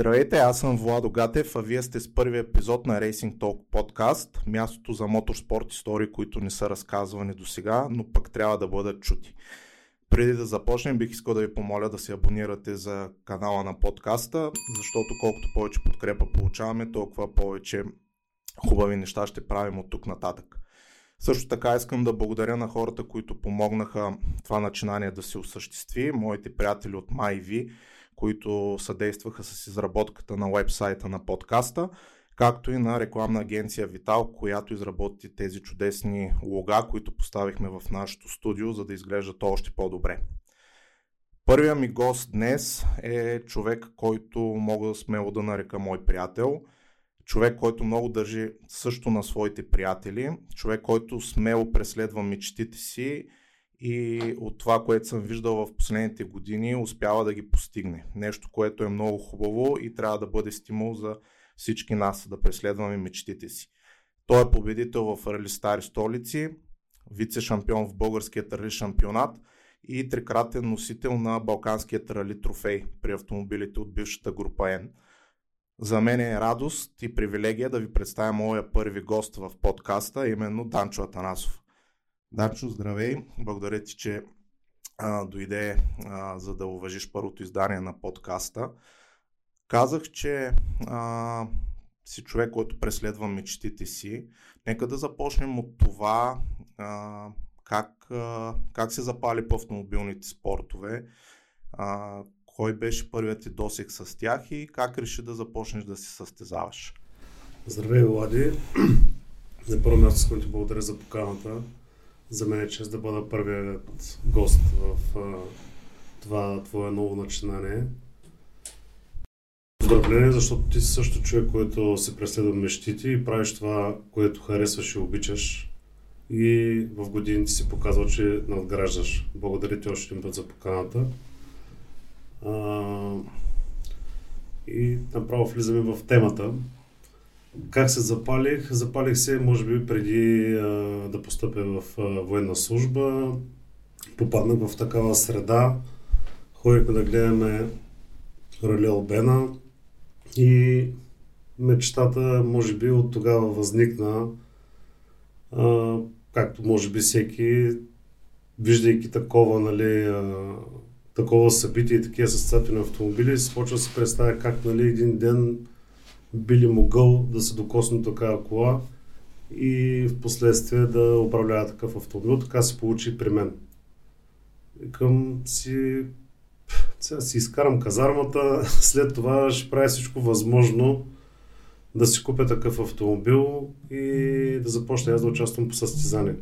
Здравейте, аз съм Владо Гатев, а вие сте с първия епизод на Racing Talk подкаст, мястото за моторспорт истории, които не са разказвани до сега, но пък трябва да бъдат чути. Преди да започнем, бих искал да ви помоля да се абонирате за канала на подкаста, защото колкото повече подкрепа получаваме, толкова повече хубави неща ще правим от тук нататък. Също така искам да благодаря на хората, които помогнаха това начинание да се осъществи, моите приятели от MyV, които съдействаха с изработката на вебсайта на подкаста, както и на рекламна агенция Vital, която изработи тези чудесни лога, които поставихме в нашото студио, за да изглеждат още по-добре. Първия ми гост днес е човек, който мога смело да нарека мой приятел. Човек, който много държи също на своите приятели. Човек, който смело преследва мечтите си и от това, което съм виждал в последните години, успява да ги постигне. Нещо, което е много хубаво и трябва да бъде стимул за всички нас да преследваме мечтите си. Той е победител в Рали Стари столици, вице-шампион в българският рали шампионат и трикратен носител на Балканският рали трофей при автомобилите от бившата група N. За мен е радост и привилегия да ви представя моя първи гост в подкаста, именно Данчо Атанасов. Дарчо, здравей! Благодаря ти, че а, дойде а, за да уважиш първото издание на подкаста. Казах, че а, си човек, който преследва мечтите си. Нека да започнем от това а, как, а, как се запали по автомобилните спортове, а, кой беше първият ти досек с тях и как реши да започнеш да се състезаваш. Здравей, Влади! На първо място искам ти благодаря за поканата. За мен е чест да бъда първият гост в а, това твое ново начинание. Поздравление, защото ти си също човек, който се преследва мечтите и правиш това, което харесваш и обичаш. И в годините си показва, че надграждаш. Благодаря ти още един път за поканата. А, и направо влизаме в темата. Как се запалих? Запалих се, може би, преди а, да постъпя в а, военна служба. Попаднах в такава среда. Ходихме да гледаме Рали Албена и мечтата, може би, от тогава възникна, а, както може би всеки, виждайки такова, нали, а, такова събитие и такива състезателни автомобили, започва да се представя как нали, един ден би ли могъл да се докосне такава кола и в последствие да управлява такъв автомобил. Така се получи при мен. Към си сега си изкарам казармата, след това ще правя всичко възможно да си купя такъв автомобил и да започна аз да участвам по състезание.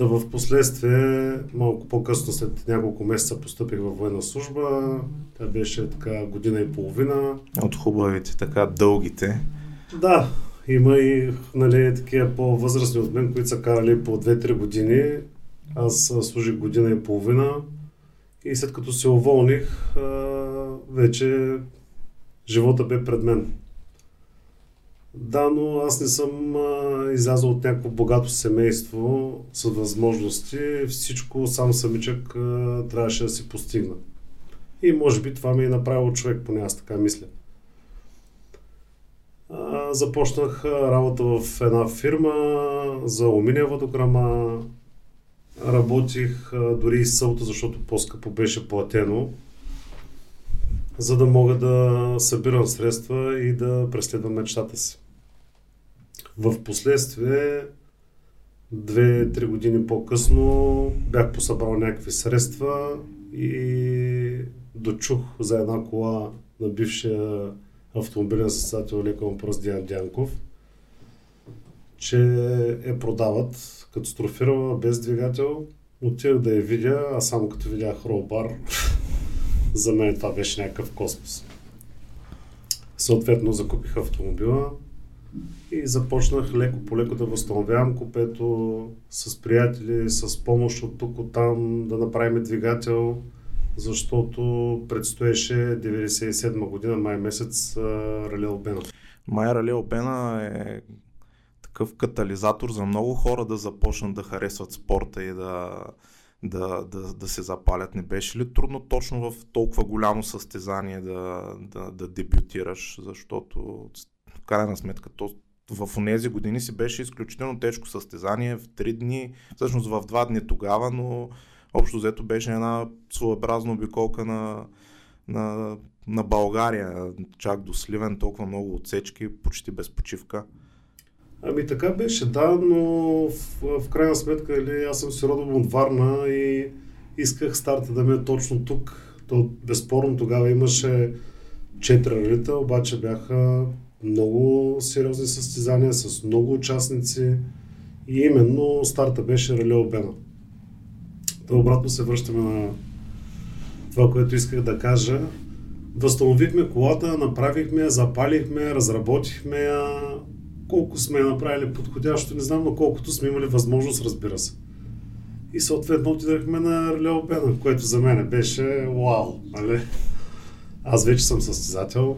Та в последствие, малко по-късно, след няколко месеца поступих във военна служба. Тя беше така година и половина. От хубавите, така дългите. Да, има и нали, такива по-възрастни от мен, които са карали по 2-3 години. Аз служих година и половина и след като се уволних, вече живота бе пред мен. Да, но аз не съм а, излязъл от някакво богато семейство с възможности. Всичко сам самичък трябваше да си постигна. И може би това ми е направило човек, поне аз така мисля. Започнах работа в една фирма за алуминия водограма. Работих дори и сълта, защото по-скъпо беше платено за да мога да събирам средства и да преследвам мечтата си. В последствие, две-три години по-късно, бях посъбрал някакви средства и дочух за една кола на бившия автомобилен състезател Леко въпрос Диан Дянков, че я продават като строфирала без двигател. Отидах да я видя, а само като видях ролбар, за мен това беше някакъв космос. Съответно закупих автомобила, и започнах леко по леко да възстановявам купето с приятели, с помощ от тук, от там, да направим двигател, защото предстоеше 97 година, май месец, Рали Албена. Май Рали Албена е такъв катализатор за много хора да започнат да харесват спорта и да, да, да, да се запалят. Не беше ли трудно точно в толкова голямо състезание да, да, да дебютираш, защото в крайна сметка то в тези години си беше изключително тежко състезание в три дни, всъщност в два дни тогава, но общо взето беше една своеобразна обиколка на, на, на България, чак до Сливен, толкова много отсечки, почти без почивка. Ами така беше, да, но в, в крайна сметка или, аз съм си родом от Варна и исках старта да ми е точно тук. То безспорно тогава имаше четири ралита, обаче бяха много сериозни състезания с много участници и именно старта беше Рале Обена. Да обратно се връщаме на това, което исках да кажа. Възстановихме колата, направихме, запалихме, разработихме я. Колко сме направили подходящо, не знам, но колкото сме имали възможност, разбира се. И съответно отидахме на Рале Обена, което за мен беше вау. Нали? Аз вече съм състезател,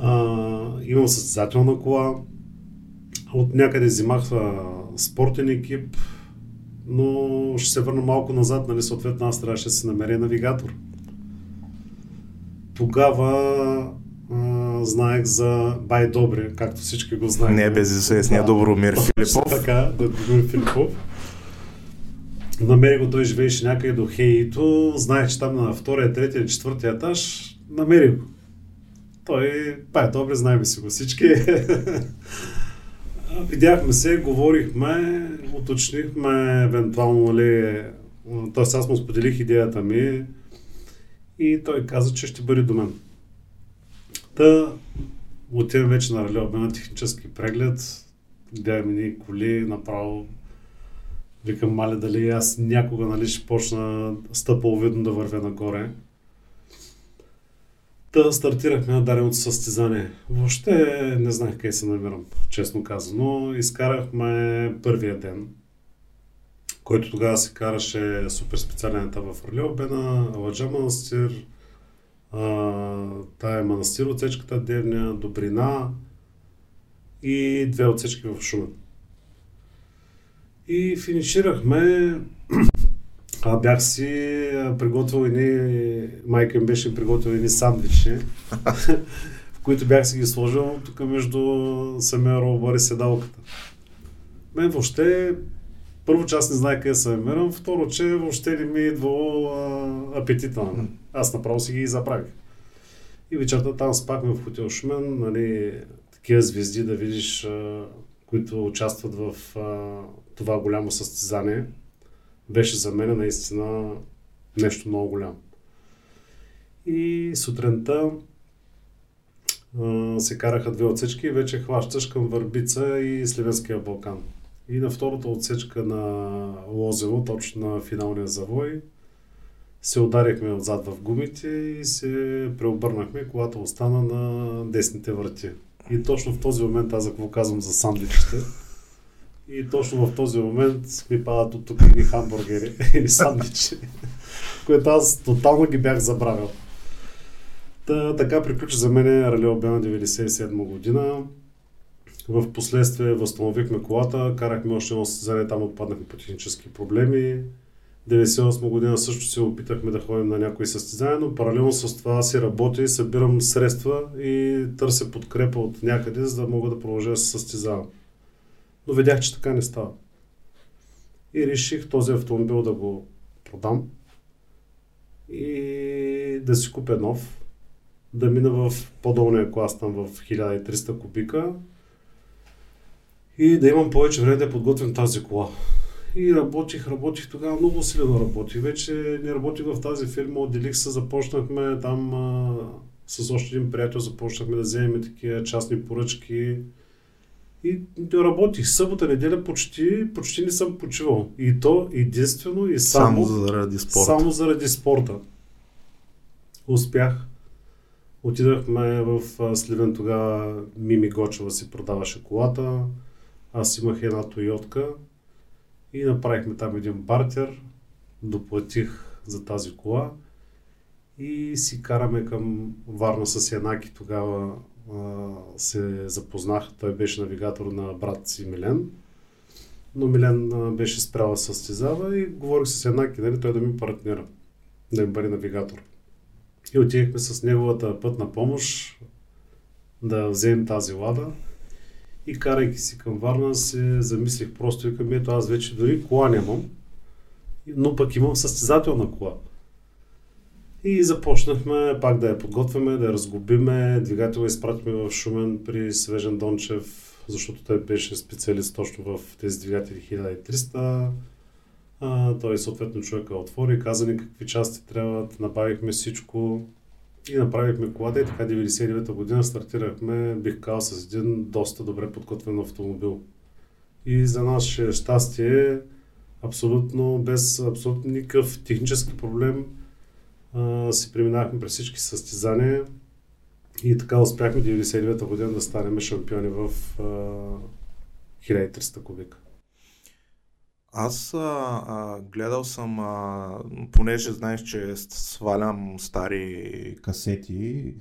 а, имам състезателна кола. От някъде взимах спортен екип, но ще се върна малко назад, нали, съответно аз трябваше да си намеря навигатор. Тогава знаех за Бай Добре, както всички го знаят. Не без известния да, Добромир Филипов. Така, Добромир Филипов. Намери го, той живееше някъде до Хейто. Знаех, че там на втория, третия, четвъртия етаж. Намери го. Той, е добре, знаем си го всички. Видяхме се, говорихме, уточнихме евентуално, нали, т.е. аз му споделих идеята ми и той каза, че ще бъде до мен. Та отивам вече на рале на технически преглед, гледаме ни коли, направо викам, маля дали аз някога нали, ще почна стъпаловидно да вървя нагоре. Та стартирахме на даденото състезание. Въобще не знаех къде се намирам, честно казано. Изкарахме първия ден, който тогава се караше супер специален етап в Орлеобена, Аладжа манастир, тая манастир отсечката Девня, Добрина и две отсечки в Шумен. И финиширахме а, бях си приготвил едни, майка ми беше приготвил едни сандвичи, в които бях си ги сложил тук между самия робър и седалката. Мен въобще, първо, че аз не знае къде се намирам, второ, че въобще не ми е идвало апетита на мен. Аз направо си ги забравих. И вечерта там спахме в хотел Шумен, нали, такива звезди да видиш, които участват в а, това голямо състезание беше за мен наистина нещо много голямо. И сутринта а, се караха две отсечки и вече хващаш към Върбица и Сливенския Балкан. И на втората отсечка на Лозево, точно на финалния завой, се ударихме отзад в гумите и се преобърнахме, когато остана на десните врати. И точно в този момент аз какво казвам за сандвичите, и точно в този момент ми падат от тук и хамбургери или сандвичи, което аз тотално ги бях забравил. Та, така приключи за мен Рале Обяна 97 година. В последствие възстановихме колата, карахме още едно състезание, там отпаднахме по технически проблеми. 98 година също се опитахме да ходим на някои състезания, но паралелно с това си работя и събирам средства и търся подкрепа от някъде, за да мога да продължа да се състезавам но видях, че така не става. И реших този автомобил да го продам и да си купя нов, да мина в по-долния клас, там в 1300 кубика и да имам повече време да подготвям тази кола. И работих, работих тогава, много силно работих. Вече не работих в тази фирма, отделих се, започнахме там а, с още един приятел, започнахме да вземем такива частни поръчки, и работих събота, неделя почти, почти не съм почивал. И то единствено и само, само заради спорта. Само заради спорта. Успях. Отидахме в Сливен тогава, Мими Гочева си продаваше колата. Аз имах една Тойотка и направихме там един бартер. Доплатих за тази кола и си караме към Варна с Янаки тогава се запознах. Той беше навигатор на брат си Милен. но Милен беше спряла състезава и говорих с Янаки, нали, той да ми партнира, да ми бъде навигатор. И отидехме с неговата пътна помощ да вземем тази лада. И карайки си към Варна, се замислих просто и към ето аз вече дори кола нямам, но пък имам състезателна кола. И започнахме пак да я подготвяме, да я разгубиме. Двигателя изпратихме в Шумен при Свежен Дончев, защото той беше специалист точно в тези двигатели 1300. А, той съответно човека отвори, каза ни какви части трябват, набавихме всичко и направихме колата и така 99-та година стартирахме, бих казал, с един доста добре подготвен автомобил. И за наше щастие, абсолютно без абсолютно никакъв технически проблем, а, си преминахме през всички състезания и така успяхме 99-та година да станем шампиони в а, 1300 кубика. Аз а, а, гледал съм, а, понеже знаеш, че свалям стари касети,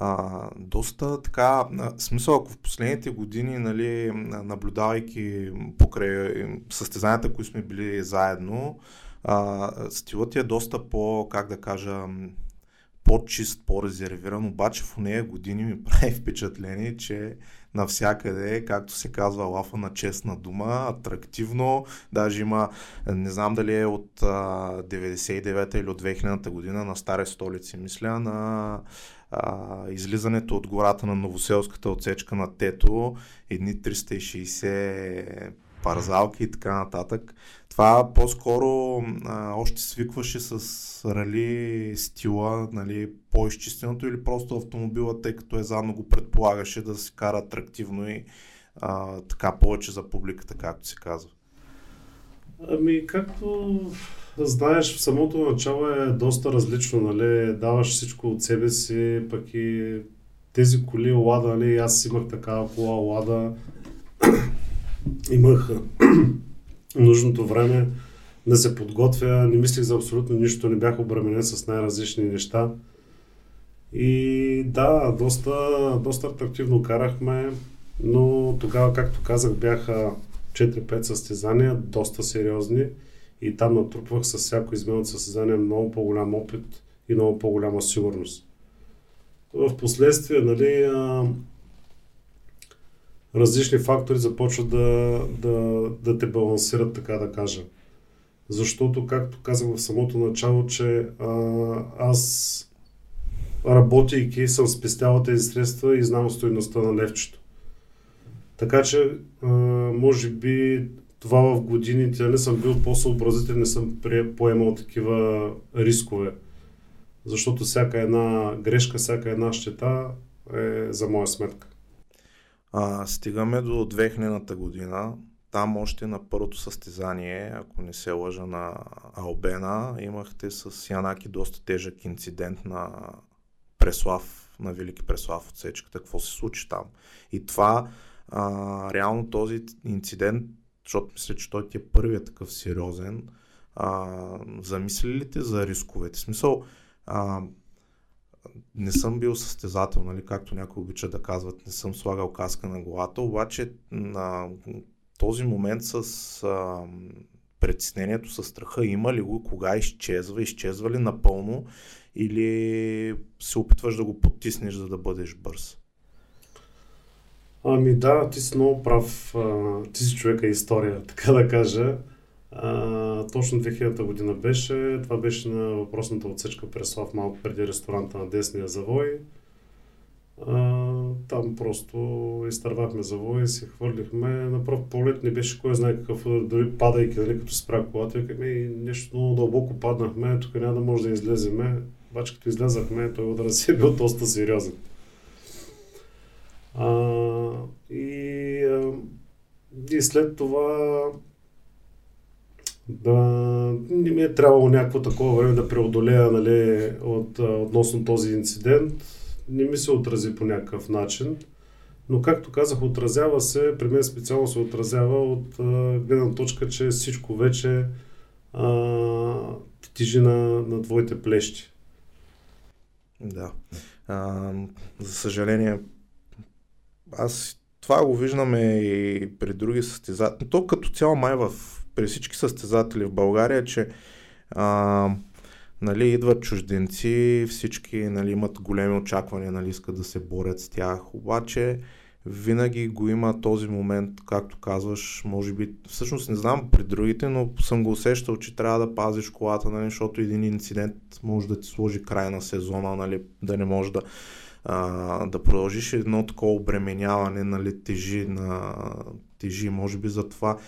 а, доста така, смисъл ако в последните години, нали, наблюдавайки покрай състезанията, които сме били заедно, а, стилът ти е доста по, как да кажа, по-чист, по-резервиран, обаче в нея години ми прави впечатление, че навсякъде, както се казва, лафа на честна дума, атрактивно, даже има, не знам дали е от 99-та или от 2000-та година на Старе столици, мисля, на а, излизането от гората на Новоселската отсечка на Тето, едни 360 парзалки и така нататък. Това по-скоро а, още свикваше с рали стила, нали, по-изчистеното или просто автомобила, тъй като е задно го предполагаше да се кара атрактивно и а, така повече за публиката, както се казва. Ами, както знаеш, в самото начало е доста различно, нали? Даваш всичко от себе си, пък и тези коли Лада, нали? Аз имах такава кола Лада. Имах нужното време да се подготвя, не мислих за абсолютно нищо, не бях обременен с най-различни неща. И да, доста, доста атрактивно карахме, но тогава, както казах, бяха 4-5 състезания, доста сериозни и там натрупвах с всяко измено състезание много по-голям опит и много по-голяма сигурност. В последствие, нали, различни фактори започват да, да, да те балансират, така да кажа. Защото, както казах в самото начало, че а, аз работейки съм спестявал тези средства и знам стоеността на левчето. Така че, а, може би това в годините не съм бил по-съобразителен, не съм поемал такива рискове. Защото всяка една грешка, всяка една щета е за моя сметка. А, стигаме до 2000-та година. Там още на първото състезание, ако не се лъжа на Албена, имахте с Янаки доста тежък инцидент на Преслав, на Велики Преслав отсечката. Какво се случи там? И това, а, реално този инцидент, защото мисля, че той ти е първият такъв сериозен, а, замисли ли те за рисковете? В смисъл, а, не съм бил състезател, нали, както някои обичат да казват, не съм слагал каска на главата, обаче на този момент с а, притеснението, с страха, има ли го, кога изчезва, изчезва ли напълно или се опитваш да го потиснеш, за да бъдеш бърз? Ами да, ти си много прав. Ти си човека история, така да кажа. Точно 2000 година беше. Това беше на въпросната отсечка Преслав, малко преди ресторанта на Десния завой. А, там просто изтървахме завой и се хвърлихме. На пръв поглед не беше кой знае какъв дори падайки, нали, като спря колата, викаме и нещо много дълбоко паднахме, тук няма да може да излеземе. Обаче като излезахме, той удар си е бил доста сериозен. А, и, и след това да не ми е трябвало някакво такова време да преодолея нали, от, относно този инцидент. Не ми се отрази по някакъв начин. Но както казах, отразява се, при мен специално се отразява от гледна точка, че всичко вече а, тежи на, на твоите плещи. Да. А, за съжаление, аз това го виждаме и при други състезатели. То като цяло май в, при всички състезатели в България, че а, нали, идват чужденци, всички нали, имат големи очаквания, нали, искат да се борят с тях, обаче винаги го има този момент, както казваш, може би, всъщност не знам при другите, но съм го усещал, че трябва да пазиш колата, нали, защото един инцидент може да ти сложи край на сезона, нали, да не може да, а, да продължиш едно такова обременяване, нали, тежи, на, тежи, може би за това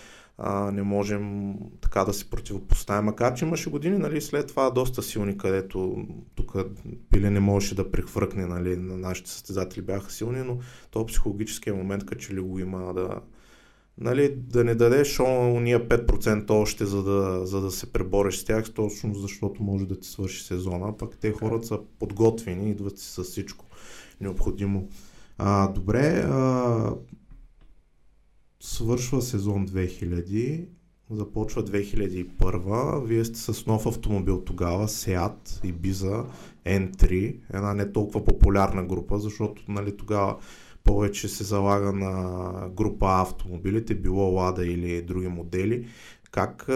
а, не можем така да се противопоставим. Макар, че имаше години, нали, след това доста силни, където тук Пиле не можеше да прехвъркне, нали, на нашите състезатели бяха силни, но то психологическия момент, като че ли го има да, нали, да не дадеш уния 5% още, за да, за да се пребориш с тях, точно защото може да ти свърши сезона, пък те хората са подготвени, идват си с всичко необходимо. А, добре, а, свършва сезон 2000, започва 2001, вие сте с нов автомобил тогава, Seat, Ibiza, N3, една не толкова популярна група, защото нали, тогава повече се залага на група автомобилите, било Лада или други модели. Как,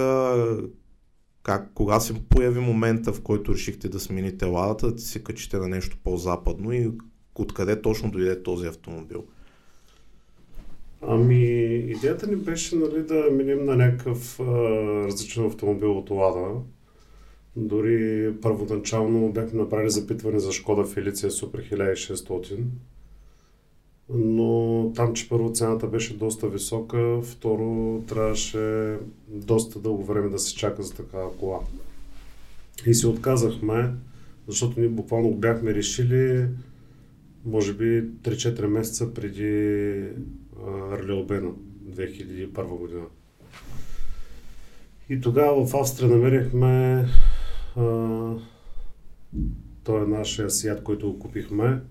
как, кога се появи момента, в който решихте да смените ладата, да се качите на нещо по-западно и откъде точно дойде този автомобил? Ами, идеята ни беше нали, да минем на някакъв различен автомобил от Лада. Дори първоначално бяхме направили запитване за Шкода Фелиция Супер 1600. Но там, че първо цената беше доста висока, второ трябваше доста дълго време да се чака за такава кола. И се отказахме, защото ние буквално бяхме решили, може би 3-4 месеца преди Ралиобена 2001 година. И тогава в Австрия намерихме а, той е нашия Сият, който го купихме.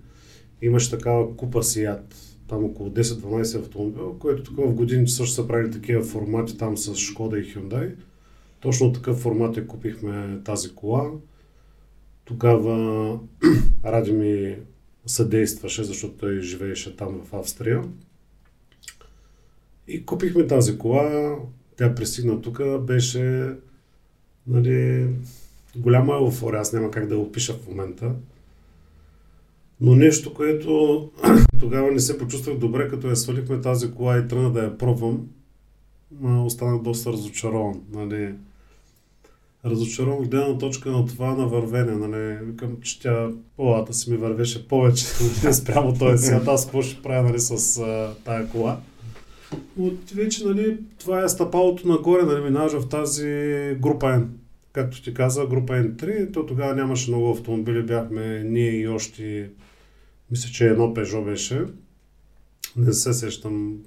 Имаше такава купа Сият, там около 10-12 автомобила, което тук в годините също са правили такива формати там с Шкода и Hyundai. Точно такъв формат я купихме тази кола. Тогава Ради ми съдействаше, защото той живееше там в Австрия. И купихме тази кола, тя пристигна тук, беше нали, голяма еуфория, аз няма как да го опиша в момента. Но нещо, което тогава не се почувствах добре, като я свалихме тази кола и тръгна да я пробвам, останах доста разочарован. Нали. Разочарован гледна точка на това на вървене. Нали. Викам, че тя колата си ми вървеше повече спрямо този свят. Аз какво ще правя нали, с тая кола от вече, нали, това е стъпалото нагоре, нали, минаваш в тази група N. Както ти каза, група N3, то тогава нямаше много автомобили, бяхме ние и още, мисля, че едно Peugeot беше. Не се сещам,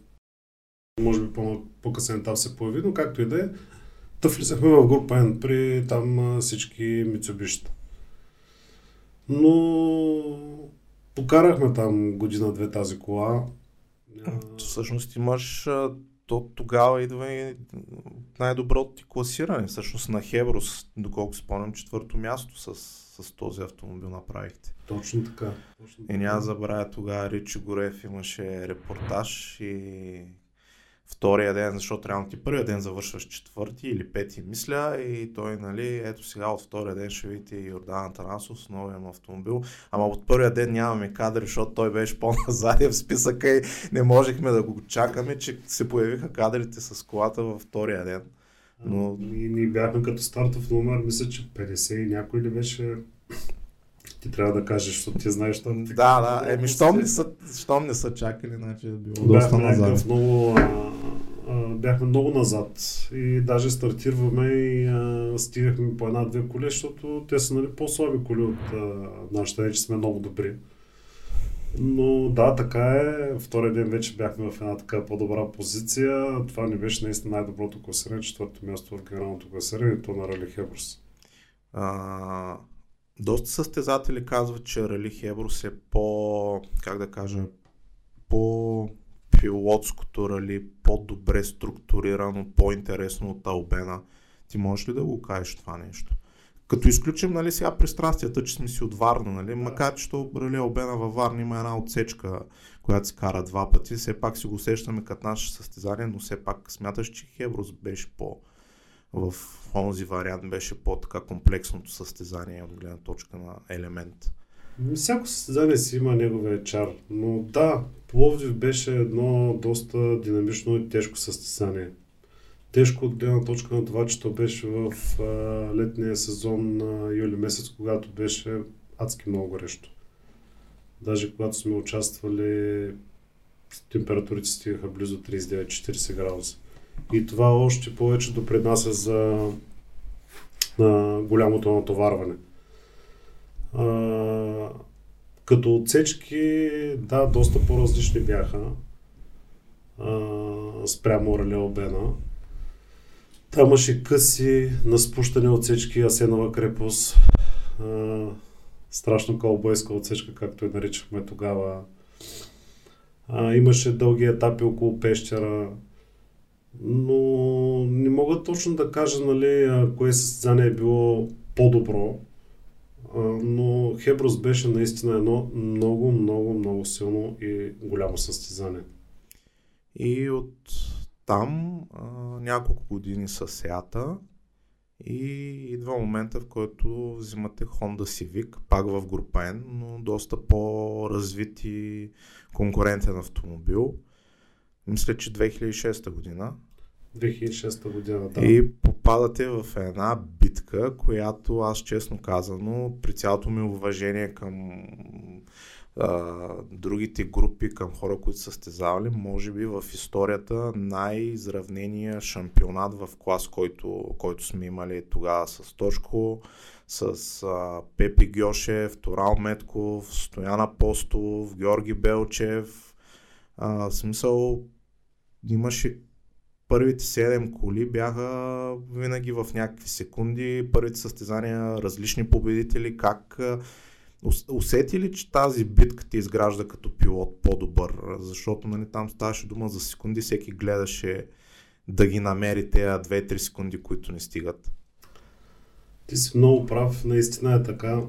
може би по-късен етап се появи, но както и да е. Та влизахме в група N при там всички Мицубища. Но покарахме там година-две тази кола. Всъщност имаш то тогава идва и най-доброто ти класиране. Всъщност на Хеброс, доколко спомням, четвърто място с, с този автомобил направихте. Точно така. Точно така. И няма забравя тогава Ричи Горев имаше репортаж и втория ден, защото реално ти първия ден завършваш четвърти или пети, мисля, и той, нали, ето сега от втория ден ще видите Йордан Атанасов с новия му автомобил, ама от първия ден нямаме кадри, защото той беше по-назад в списъка и не можехме да го чакаме, че се появиха кадрите с колата във втория ден. Но... Ние, ние бяхме като стартов номер, мисля, че 50 и някой ли беше ти трябва да кажеш, защото ти знаеш, що Да, да, еми, щом не са, щом не са чакали, значи е било доста назад. Много, а, а, бяхме много назад и даже стартирваме и а, стигахме по една-две коли, защото те са нали, по-слаби коли от а, нашите, не че сме много добри. Но да, така е. Втория ден вече бяхме в една така по-добра позиция. Това не беше наистина най-доброто класиране, четвърто място в генералното класиране, то на Рали Хеброс. Доста състезатели казват, че Рали Хеброс е по, как да кажа, по пилотското рали, по-добре структурирано, по-интересно от Албена. Ти можеш ли да го кажеш това нещо? Като изключим нали, сега пристрастията, че сме си от Варна, нали, макар че то Рале Обена във Варна има една отсечка, която се кара два пъти, все пак си го усещаме като наше състезание, но все пак смяташ, че Хеброс беше по в онзи вариант беше по-така комплексното състезание от гледна точка на елемент. Всяко състезание си има неговия чар, но да, Пловдив беше едно доста динамично и тежко състезание. Тежко от гледна точка на това, че то беше в а, летния сезон на юли месец, когато беше адски много горещо. Даже когато сме участвали, температурите стигаха близо 39-40 градуса. И това още повече допринася за на голямото натоварване. А, като отсечки, да, доста по-различни бяха а, спрямо Рале Обена. Там имаше къси на спущане отсечки Асенова крепост. А, страшно кълбойска отсечка, както я наричахме тогава. А, имаше дълги етапи около пещера но не мога точно да кажа нали, кое състезание е било по-добро, но Хеброс беше наистина едно много, много, много силно и голямо състезание. И от там няколко години са сята и идва момента, в който взимате Honda Civic, пак в група N, но доста по-развит и конкурентен автомобил. Мисля, че 2006 година. 2006 година, да. И попадате в една битка, която аз честно казано, при цялото ми уважение към а, другите групи, към хора, които са състезавали, може би в историята най-изравнения шампионат в клас, който, който сме имали тогава с Точко, с а, Пепи Гьошев, Торал Метков, Стоян Апостолов, Георги Белчев. А, в смисъл, имаше първите 7 коли бяха винаги в някакви секунди, първите състезания, различни победители, как усети ли, че тази битка ти изгражда като пилот по-добър? Защото нали, там ставаше дума за секунди, всеки гледаше да ги намери тези 2-3 секунди, които не стигат. Ти си много прав, наистина е така.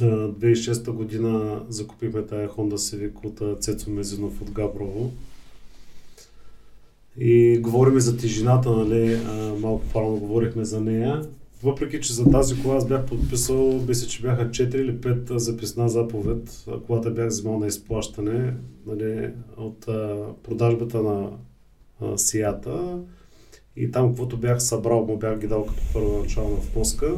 2006 година закупихме тая Honda Civic от Цецо Мезинов от Габрово. И говорим за тежината, нали, малко по-рано говорихме за нея. Въпреки, че за тази кола аз бях подписал, мисля, че бяха 4 или 5 записна заповед. Колата бях взимал на изплащане нали, от а, продажбата на а, Сията. И там, каквото бях събрал, му бях ги дал като първоначална вноска.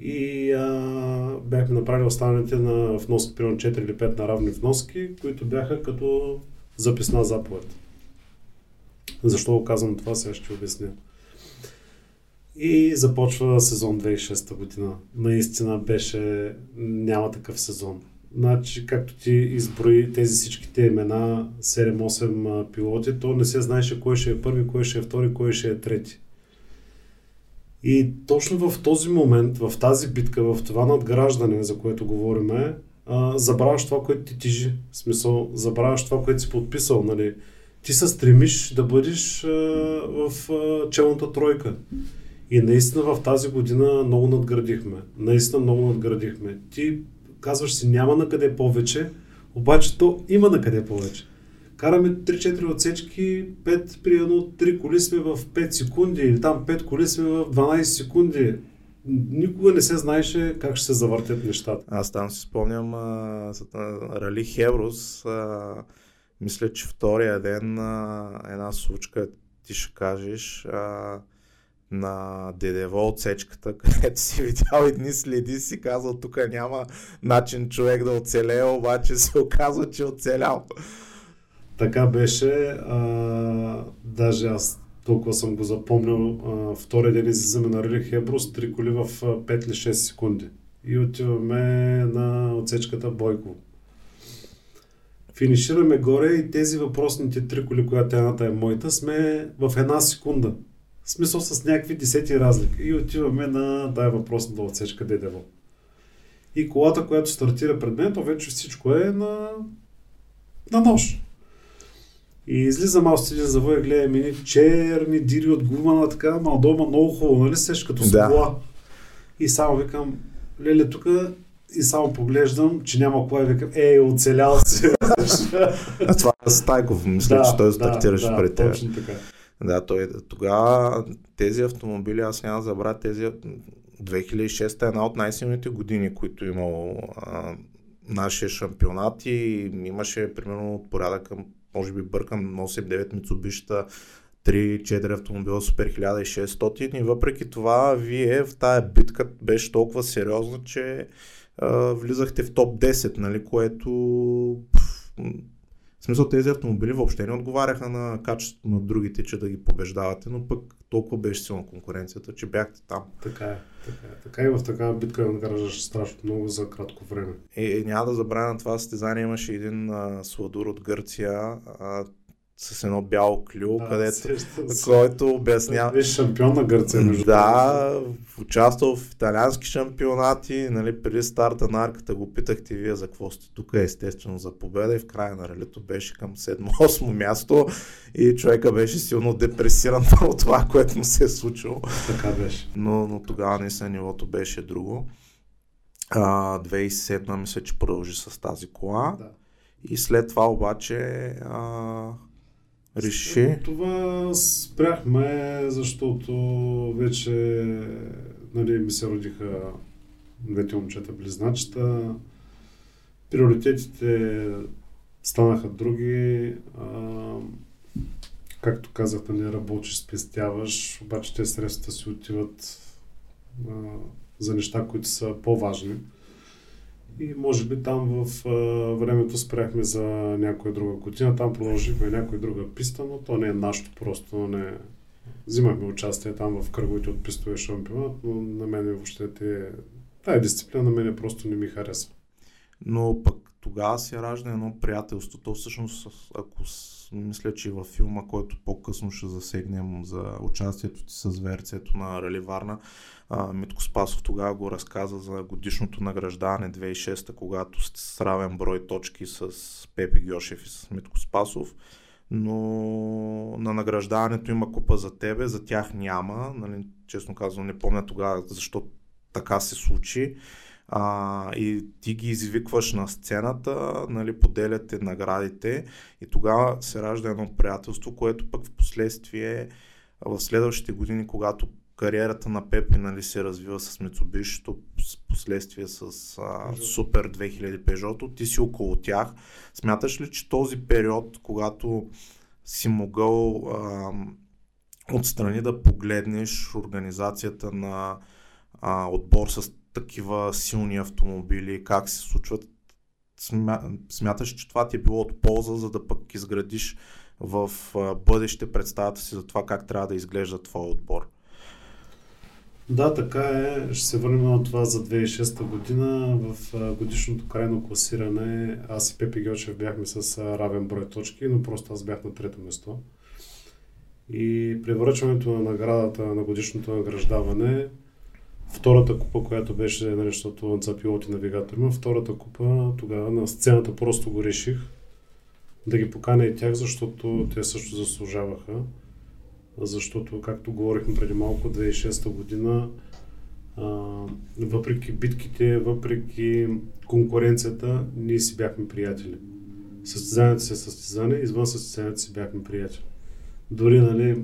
И а, бяхме направили останалите на вноски, примерно 4 или 5 на равни вноски, които бяха като записна заповед. Защо казвам това, сега ще обясня. И започва сезон 2006 година. Наистина беше, няма такъв сезон. Значи, както ти изброи тези всичките имена, 7-8 пилоти, то не се знаеше кой ще е първи, кой ще е втори, кой ще е трети. И точно в този момент, в тази битка, в това надграждане, за което говориме, забравяш това, което ти тежи. В смисъл, забравяш това, което си подписал. Нали? Ти се стремиш да бъдеш в челната тройка. И наистина в тази година много надградихме. Наистина много надградихме. Ти казваш си няма на къде повече, обаче то има на къде повече. Караме 3-4 отсечки, 5 при едно, 3 коли сме в 5 секунди или там 5 коли сме в 12 секунди. Никога не се знаеше как ще се завъртят нещата. Аз там си спомням а, Рали Хеврос. А, мисля, че втория ден а, една случка ти ще кажеш а, на Дедево отсечката, където си видял едни следи, си казал, тук няма начин човек да оцелее, обаче се оказва, че е оцелял. Така беше. А, даже аз толкова съм го запомнил. А, втория ден излизаме на Рили Хеброс, три коли в 5 или 6 секунди. И отиваме на отсечката Бойко финишираме горе и тези въпросните три коли, която едната е моята, сме в една секунда. В смисъл с някакви десети разлики. И отиваме на тая въпросната отсечка Дедево. И колата, която стартира пред мен, то вече всичко е на, на нож. И излизам аз един завой и гледам едни черни дири от гума на така, ма дома много хубаво, нали сеш, като с да. И само викам, леле, тук и само поглеждам, че няма кой, викам, ей, оцелял си. Това е Стайков, мисля, да, че той стартираше да, пред теб. Да, той тогава тези автомобили, аз няма да забравя тези 2006 е една от най-силните години, които е имал а, нашия шампионат и имаше примерно от порядък към, може би бъркам, 8-9 Мицубишта, 3-4 автомобила Супер 1600 и въпреки това вие в тая битка беше толкова сериозна, че а, влизахте в топ 10, нали, което в смисъл тези автомобили въобще не отговаряха на качеството на другите, че да ги побеждавате, но пък толкова беше силна конкуренцията, че бяхте там. Така е, така е. Така и в такава битка награждаш страшно много за кратко време. И, и няма да забравя на това състезание имаше един а, сладур от Гърция, а, с едно бяло клю, да, където, който обяснява... Беше шампион на Гърция, между Да, участвал в италиански шампионати, нали, преди старта на арката го питахте вие за какво сте тук, естествено за победа и в края на ралито беше към 7-8 място и човека беше силно депресиран от това, което му се е случило. Така беше. Но, но тогава наистина нивото беше друго. А, 2007 мисля, че продължи с тази кола. Да. И след това обаче а, реши? Това спряхме, защото вече нали, ми се родиха двете момчета близначета. Приоритетите станаха други. А, както казах, нали, работиш, спестяваш, обаче тези средства си отиват а, за неща, които са по-важни. И може би там в а, времето спряхме за някоя друга година, там продължихме някоя друга писта, но то не е нашето, просто не... Взимахме участие там в кръговите от пистовия шампионат, но на мен въобще те... Тая дисциплина на мен просто не ми харесва. Но пък тогава се ражда едно приятелство. То всъщност, ако мисля, че във филма, който по-късно ще засегнем за участието ти с верцето на Рали Митко Спасов тогава го разказа за годишното награждаване 2006, когато сте с равен брой точки с Пепи Гьошев и с Митко Спасов. Но на награждаването има купа за тебе, за тях няма. Нали, честно казвам, не помня тогава защо така се случи. А, и ти ги извикваш на сцената, нали, поделяте наградите и тогава се ражда едно приятелство, което пък в последствие в следващите години, когато кариерата на Пепи нали, се развива с Mitsubishi, с последствие с а, Супер 2000 Peugeot, ти си около тях. Смяташ ли, че този период, когато си могъл а, отстрани да погледнеш организацията на а, отбор с такива силни автомобили, как се случват, смяташ, че това ти е било от полза, за да пък изградиш в бъдеще представата си за това как трябва да изглежда твой отбор? Да, така е. Ще се върнем на това за 2006 година. В годишното крайно класиране аз и Пепи Гьочев бяхме с равен брой точки, но просто аз бях на трето место. И при връчването на наградата на годишното награждаване, втората купа, която беше, нали, защото за пилоти навигатор има, втората купа, тогава на сцената просто го реших да ги поканя и тях, защото те също заслужаваха защото, както говорихме преди малко, 2006 година, а, въпреки битките, въпреки конкуренцията, ние си бяхме приятели. Състезанието си е състезание, извън състезанието си бяхме приятели. Дори, нали,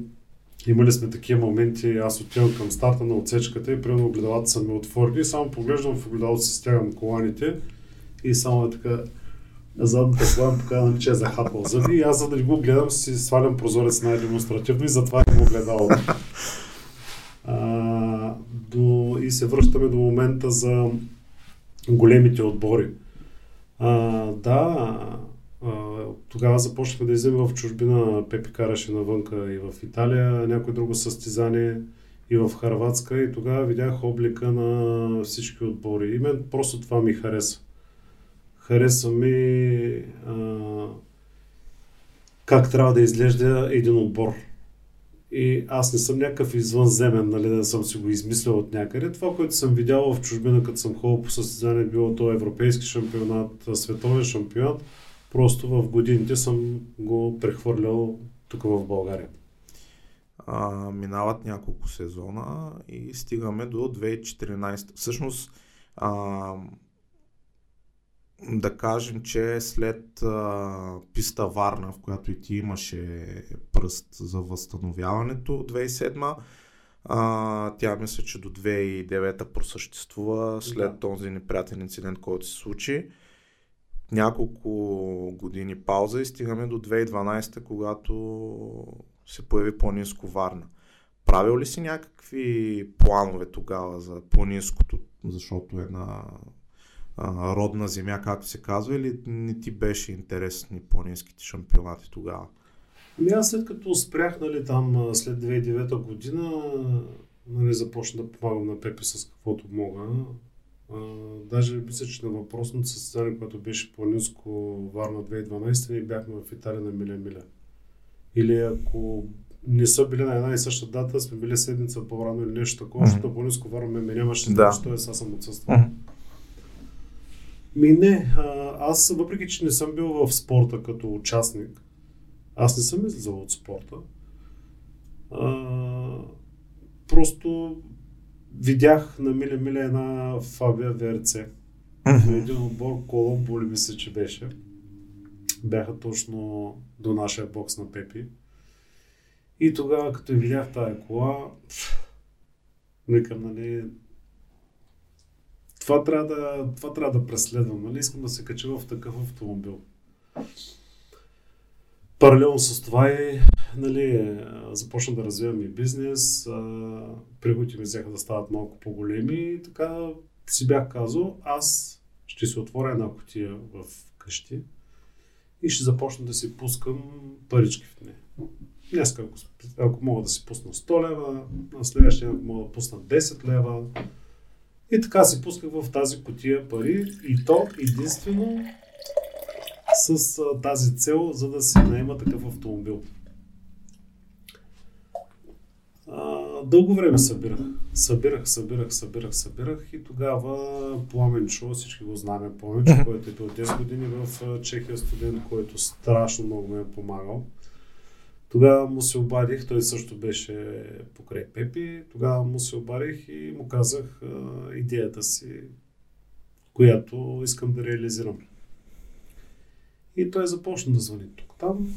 имали сме такива моменти, аз отивам към старта на отсечката и примерно огледалата са ми отворени само поглеждам в огледалото си, стягам коланите и само е така, задната кола показва, нали, че е захапал зъби и аз за да не го гледам си свалям прозорец най-демонстративно и затова не го гледал. А, до, и се връщаме до момента за големите отбори. А, да, а, тогава започнахме да излизаме в чужбина, Пепи караше навънка и в Италия, някое друго състезание и в Харватска и тогава видях облика на всички отбори. И мен просто това ми хареса. Харесва ми а, как трябва да изглежда един отбор. И аз не съм някакъв извънземен, нали, да съм си го измислил от някъде. Това, което съм видял в чужбина, като съм ходил по състезание, било то европейски шампионат, световен шампионат, просто в годините съм го прехвърлял тук в България. А, минават няколко сезона и стигаме до 2014. Всъщност, а, да кажем, че след а, писта Варна, в която и ти имаше пръст за възстановяването, 2007 а, тя мисля, че до 2009 просъществува след да. този неприятен инцидент, който се случи. Няколко години пауза и стигаме до 2012, когато се появи планинско Варна. Правил ли си някакви планове тогава за планинското, защото е на а, родна земя, както се казва, или не ти беше интересни планинските шампионати тогава? Ами аз след като спрях нали, там след 2009 година, нали, започна да помагам на Пепи с каквото мога. А, даже мисля, че на въпросното състезание, което беше планинско Варна 2012, ние бяхме в Италия на Миля Миля. Или ако не са били на една и съща дата, сме били седмица по-рано или нещо такова, mm-hmm. защото планинско Варна ме нямаше, да. защото аз съм отсъствал. Mm-hmm. Ми не, аз въпреки, че не съм бил в спорта като участник, аз не съм излизал от спорта. А, просто видях на Миле Миле една Фабия ВРЦ. На един отбор Коломбо ли мисля, че беше. Бяха точно до нашия бокс на Пепи. И тогава, като видях тази кола, викам, нали, това трябва да, това трябва да преследвам, нали, искам да се кача в такъв автомобил. Паралелно с това и нали, започна да развивам и бизнес, приходите ми взеха да стават малко по-големи и така си бях казал, аз ще си отворя една котия в къщи и ще започна да си пускам парички в нея. Днес, ако, ако мога да си пусна 100 лева, на следващия мога да пусна 10 лева. И така си пусках в тази котия пари и то единствено с а, тази цел, за да си наема такъв автомобил. А, дълго време събирах. Събирах, събирах, събирах, събирах и тогава Пламенчо, всички го знаем, Пламенчо, който е бил 10 години в Чехия студент, който страшно много ме е помагал. Тогава му се обадих, той също беше покрай Пепи, тогава му се обадих и му казах а, идеята си, която искам да реализирам. И той започна да звъни тук там.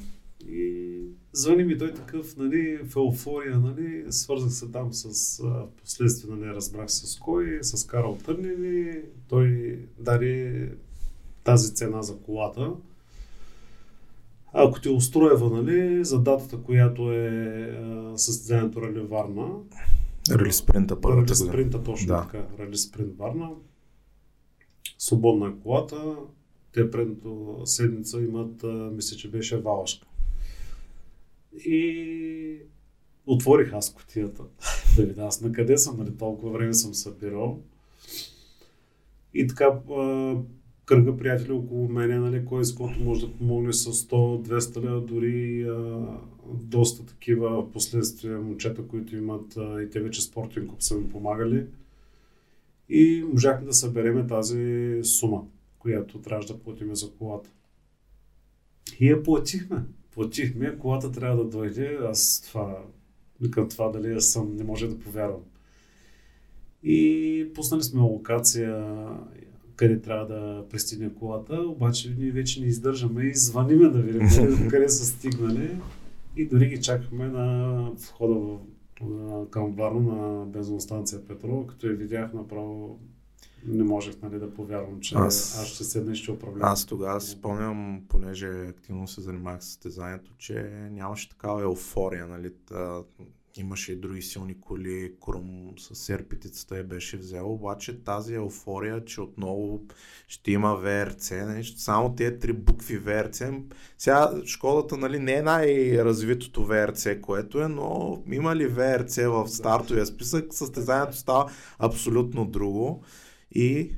И звъни ми той такъв, нали, в еуфория, нали, свързах се там с, а, последствие, нали, разбрах с кой, с Карл Търнини, той дари тази цена за колата. Ако ти устроева, нали, за датата, която е състезанието Рали Варна. Рали Спринта първата Рали Спринта, точно да. така. Рали Спринт Варна. Свободна е колата, те предното седмица имат, мисля, че беше валашка. И отворих аз котията. да видя аз на къде съм, нали, толкова време съм събирал. И така кръга приятели около мене, нали, кой с който може да помогне с 100-200 лева, дори а, доста такива последствия момчета, които имат а, и те вече спортен клуб са ми помагали. И можахме да събереме тази сума която трябваше да платиме за колата. И я платихме. Платихме, колата трябва да дойде. Аз това, към това дали аз съм, не може да повярвам. И пуснали сме локация, къде трябва да пристигне колата, обаче ние вече не издържаме и звъниме да видим къде, къде са стигнали. И дори ги чакахме на входа в, към Варна на бензостанция Петрова, като я видях направо не можех нали, да повярвам, че аз, аз ще седна и ще управлявам. Аз тогава си спомням, понеже активно се занимавах с състезанието, че нямаше такава еуфория. Нали, та, имаше и други силни коли, Крум с серпитицата я беше взел, обаче тази еуфория, че отново ще има ВРЦ, нали, само тези три букви ВРЦ. Сега школата нали, не е най-развитото ВРЦ, което е, но има ли ВРЦ в стартовия списък, състезанието става абсолютно друго. И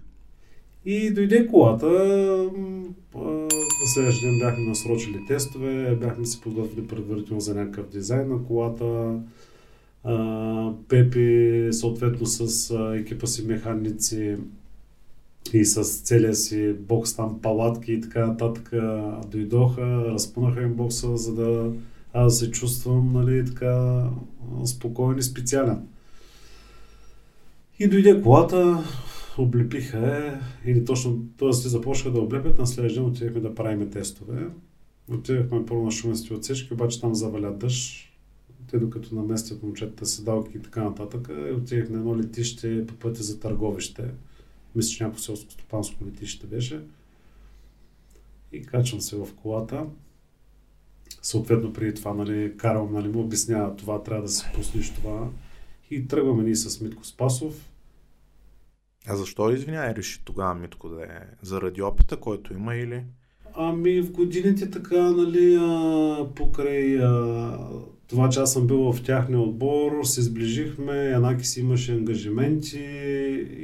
и дойде колата, на следващия ден бяхме насрочили тестове, бяхме се подготвили предварително за някакъв дизайн на колата. Пепи, съответно с екипа си механици и с целия си бокс там, палатки и така нататък, дойдоха, разпънаха им бокса, за да аз се чувствам нали, така спокоен и специален. И дойде колата, облепиха е, или точно, т.е. започнаха да облепят, на следващия ден отидехме да правим тестове. Отидахме първо на шуменски отсечки, обаче там заваля дъжд. Те докато наместят момчетата седалки и така нататък, отидахме на едно летище по пътя за търговище. Мисля, че някакво селско-стопанско летище беше. И качвам се в колата. Съответно, преди това, нали, карам, нали, му обяснява това, трябва да си пуснеш това. И тръгваме ние с Митко Спасов. А защо, извиняй, реши тогава Митко да е? Заради опита, който има или? Ами в годините така, нали, а, покрай а, това, че аз съм бил в тяхния отбор, се сближихме, Янаки си имаше ангажименти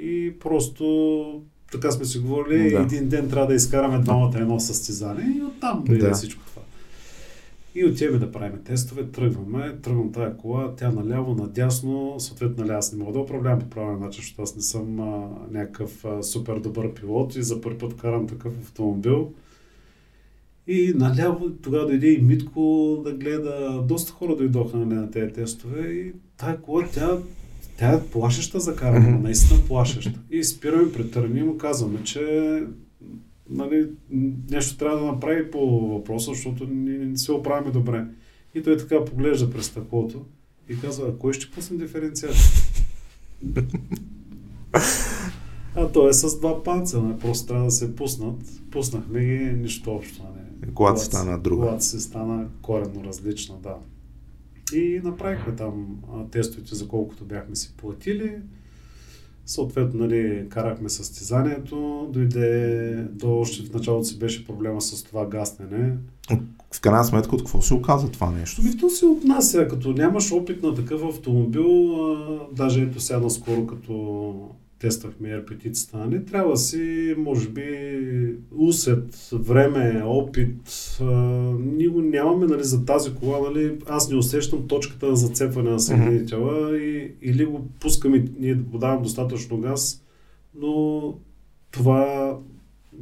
и просто така сме си говорили, да. един ден трябва да изкараме двамата едно състезание и оттам да. да. всичко това. И отиваме да правим тестове, тръгваме, тръгвам тая кола, тя наляво, надясно, съответно нали аз не мога да управлявам по правилен начин, защото аз не съм а, някакъв а, супер добър пилот и за първи път карам такъв автомобил. И наляво тогава дойде и Митко да гледа. Доста хора дойдоха нали, на тези тестове и тая кола, тя, тя е плашеща за каране, наистина плашеща. И спираме пред Търни и му казваме, че нали, нещо трябва да направи по въпроса, защото не, не се оправяме добре. И той така поглежда през стъклото и казва, кой ще пусне диференциата? а то е с два панца, не? просто трябва да се пуснат. Пуснахме ги, нищо общо. Не? Колата стана друга. Колата се стана коренно различна, да. И направихме там тестовете за колкото бяхме си платили. Съответно, нали, карахме състезанието, дойде до още в началото си беше проблема с това гаснене. В крайна сметка, от какво се оказа това нещо? Ви то се отнася, като нямаш опит на такъв автомобил, а, даже ето сега наскоро, като тествахме ерпетицата, нали? трябва си, може би, усет, време, опит. А, ние го нямаме нали, за тази кола, нали? аз не усещам точката на зацепване на съединителя mm-hmm. и, или го пускаме, ние да подавам достатъчно газ, но това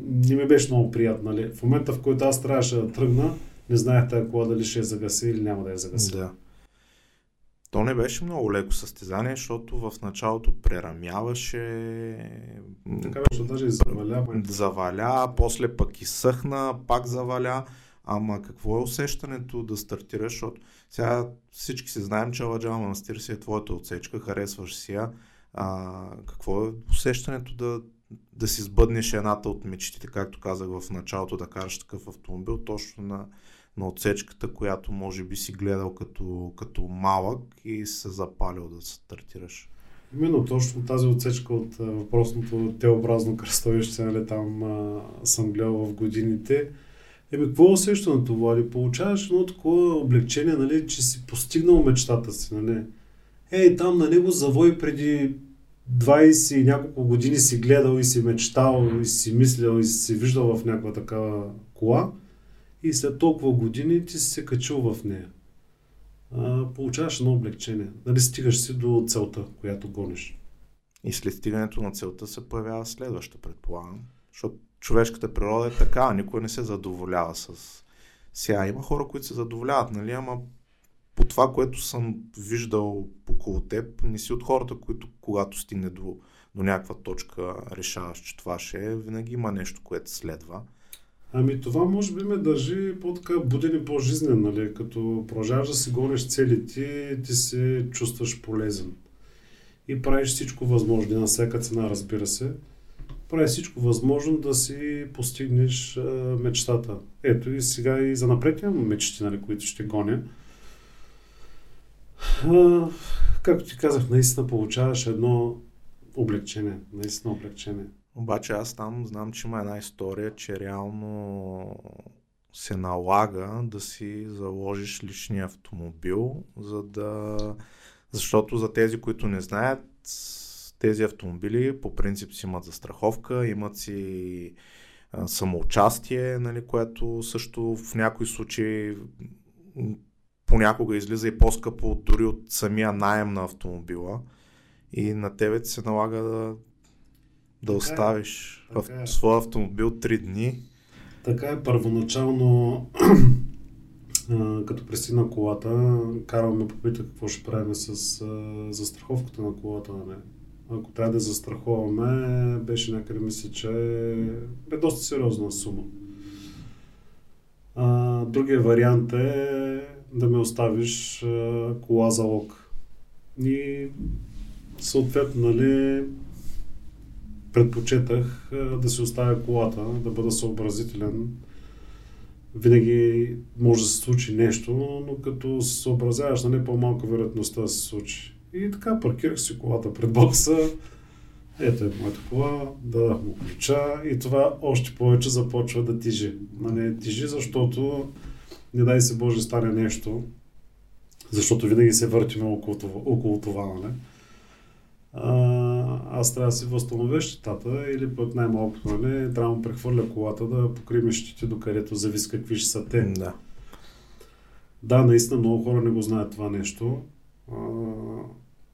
не ми беше много приятно. Нали? В момента, в който аз трябваше да тръгна, не знаех тази кола дали ще я загаси или няма да я загаси. Да. То не беше много леко състезание, защото в началото прерамяваше. Така беше, даже и заваля. Заваля, после пък изсъхна, пак заваля. Ама какво е усещането да стартираш, защото сега всички си знаем, че Ладжава Манастир си е твоята отсечка, харесваш си я. А, какво е усещането да, да си сбъднеш едната от мечтите, както казах в началото, да караш такъв автомобил, точно на, на отсечката, която може би си гледал като, като малък и се запалил да се стартираш. Именно точно тази отсечка от въпросното теобразно кръстовище, нали, там а, съм гледал в годините. Еми, какво е усещането, Влади? Получаваш едно такова облегчение, нали, че си постигнал мечтата си, нали? Ей, там на него завой преди 20 и няколко години си гледал и си мечтал и си мислял и си виждал в някаква такава кола и след толкова години ти си се качил в нея. А, получаваш едно облегчение. Нали стигаш си до целта, която гониш. И след стигането на целта се появява следваща, предполагам. Защото човешката природа е така, никой не се задоволява с... Сега има хора, които се задоволяват, нали, ама по това, което съм виждал около теб, не си от хората, които когато стигне до, до някаква точка решаваш, че това ще е, винаги има нещо, което следва. Ами това може би ме държи по-така буден и по-жизнен, нали? Като продължаваш да си гониш целите, ти се чувстваш полезен. И правиш всичко възможно, на всяка цена, разбира се. Правиш всичко възможно да си постигнеш а, мечтата. Ето и сега и за напред имам мечти, нали, които ще гоня. А, както ти казах, наистина получаваш едно облегчение. Наистина облегчение. Обаче аз там знам, че има една история, че реално се налага да си заложиш личния автомобил, за да... защото за тези, които не знаят, тези автомобили по принцип си имат застраховка, имат си самоучастие, нали, което също в някои случаи понякога излиза и по-скъпо дори от самия найем на автомобила. И на тебе се налага да, да така оставиш е, в е. своя автомобил 3 дни. Така е, първоначално като пристигна колата, Карл ме попита какво ще правим с а, застраховката на колата. Нали? Ако трябва да застраховаме, беше някъде, мисля, че е доста сериозна сума. А, другия вариант е да ме оставиш а, кола за лок. И съответно, нали, предпочетах а, да си оставя колата, да бъда съобразителен. Винаги може да се случи нещо, но като се съобразяваш, нали, по-малко вероятността да се случи. И така паркирах си колата пред бокса. Ето е моята кола, дадах му ключа и това още повече започва да тижи. Нали, тижи, защото не дай се Боже стане нещо, защото винаги се въртиме около това, около това нали? А, аз трябва да си възстановя щетата или пък най-малкото, нали, трябва да прехвърля колата да покриме щите, докъдето зависи какви ще са те. Да. Да, наистина много хора не го знаят това нещо. А,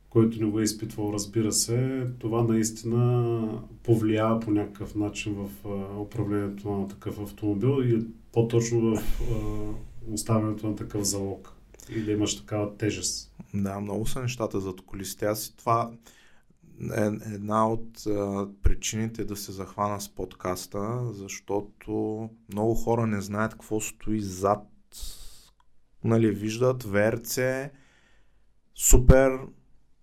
който не го е изпитвал, разбира се, това наистина повлиява по някакъв начин в а, управлението на такъв автомобил и по-точно в а, оставянето на такъв залог и да имаш такава тежест. Да, много са нещата зад колисите. Аз това една от а, причините да се захвана с подкаста, защото много хора не знаят какво стои зад. Нали, виждат ВРЦ, супер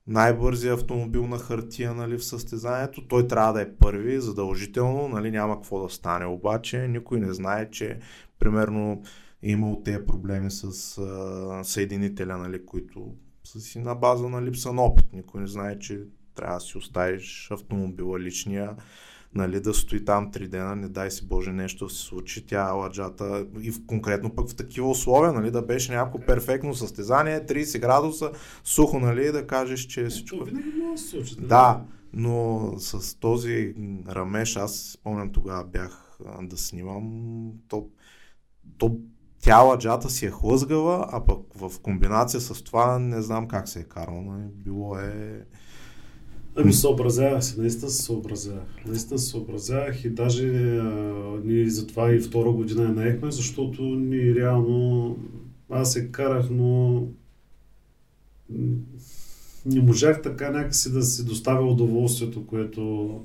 най-бързия автомобил на хартия нали, в състезанието. Той трябва да е първи, задължително, нали, няма какво да стане. Обаче никой не знае, че примерно е имал тези проблеми с а, съединителя, нали, които са си на база на липса на опит. Никой не знае, че трябва да си оставиш автомобила личния, нали, да стои там три дена, не дай си Боже нещо да се случи, тя ладжата и в, конкретно пък в такива условия, нали, да беше някакво перфектно състезание, 30 градуса, сухо, нали, да кажеш, че всичко... То винаги може да се случи. Да, но с този рамеш, аз спомням тогава бях а, да снимам, то, то тя ладжата си е хлъзгава, а пък в комбинация с това не знам как се е карал. нали, Било е... Ами съобразявах се, наистина се съобразявах. Наистина се съобразявах и даже а, ние затова и втора година я наехме, защото ни реално аз се карах, но не можах така някакси да си доставя удоволствието, което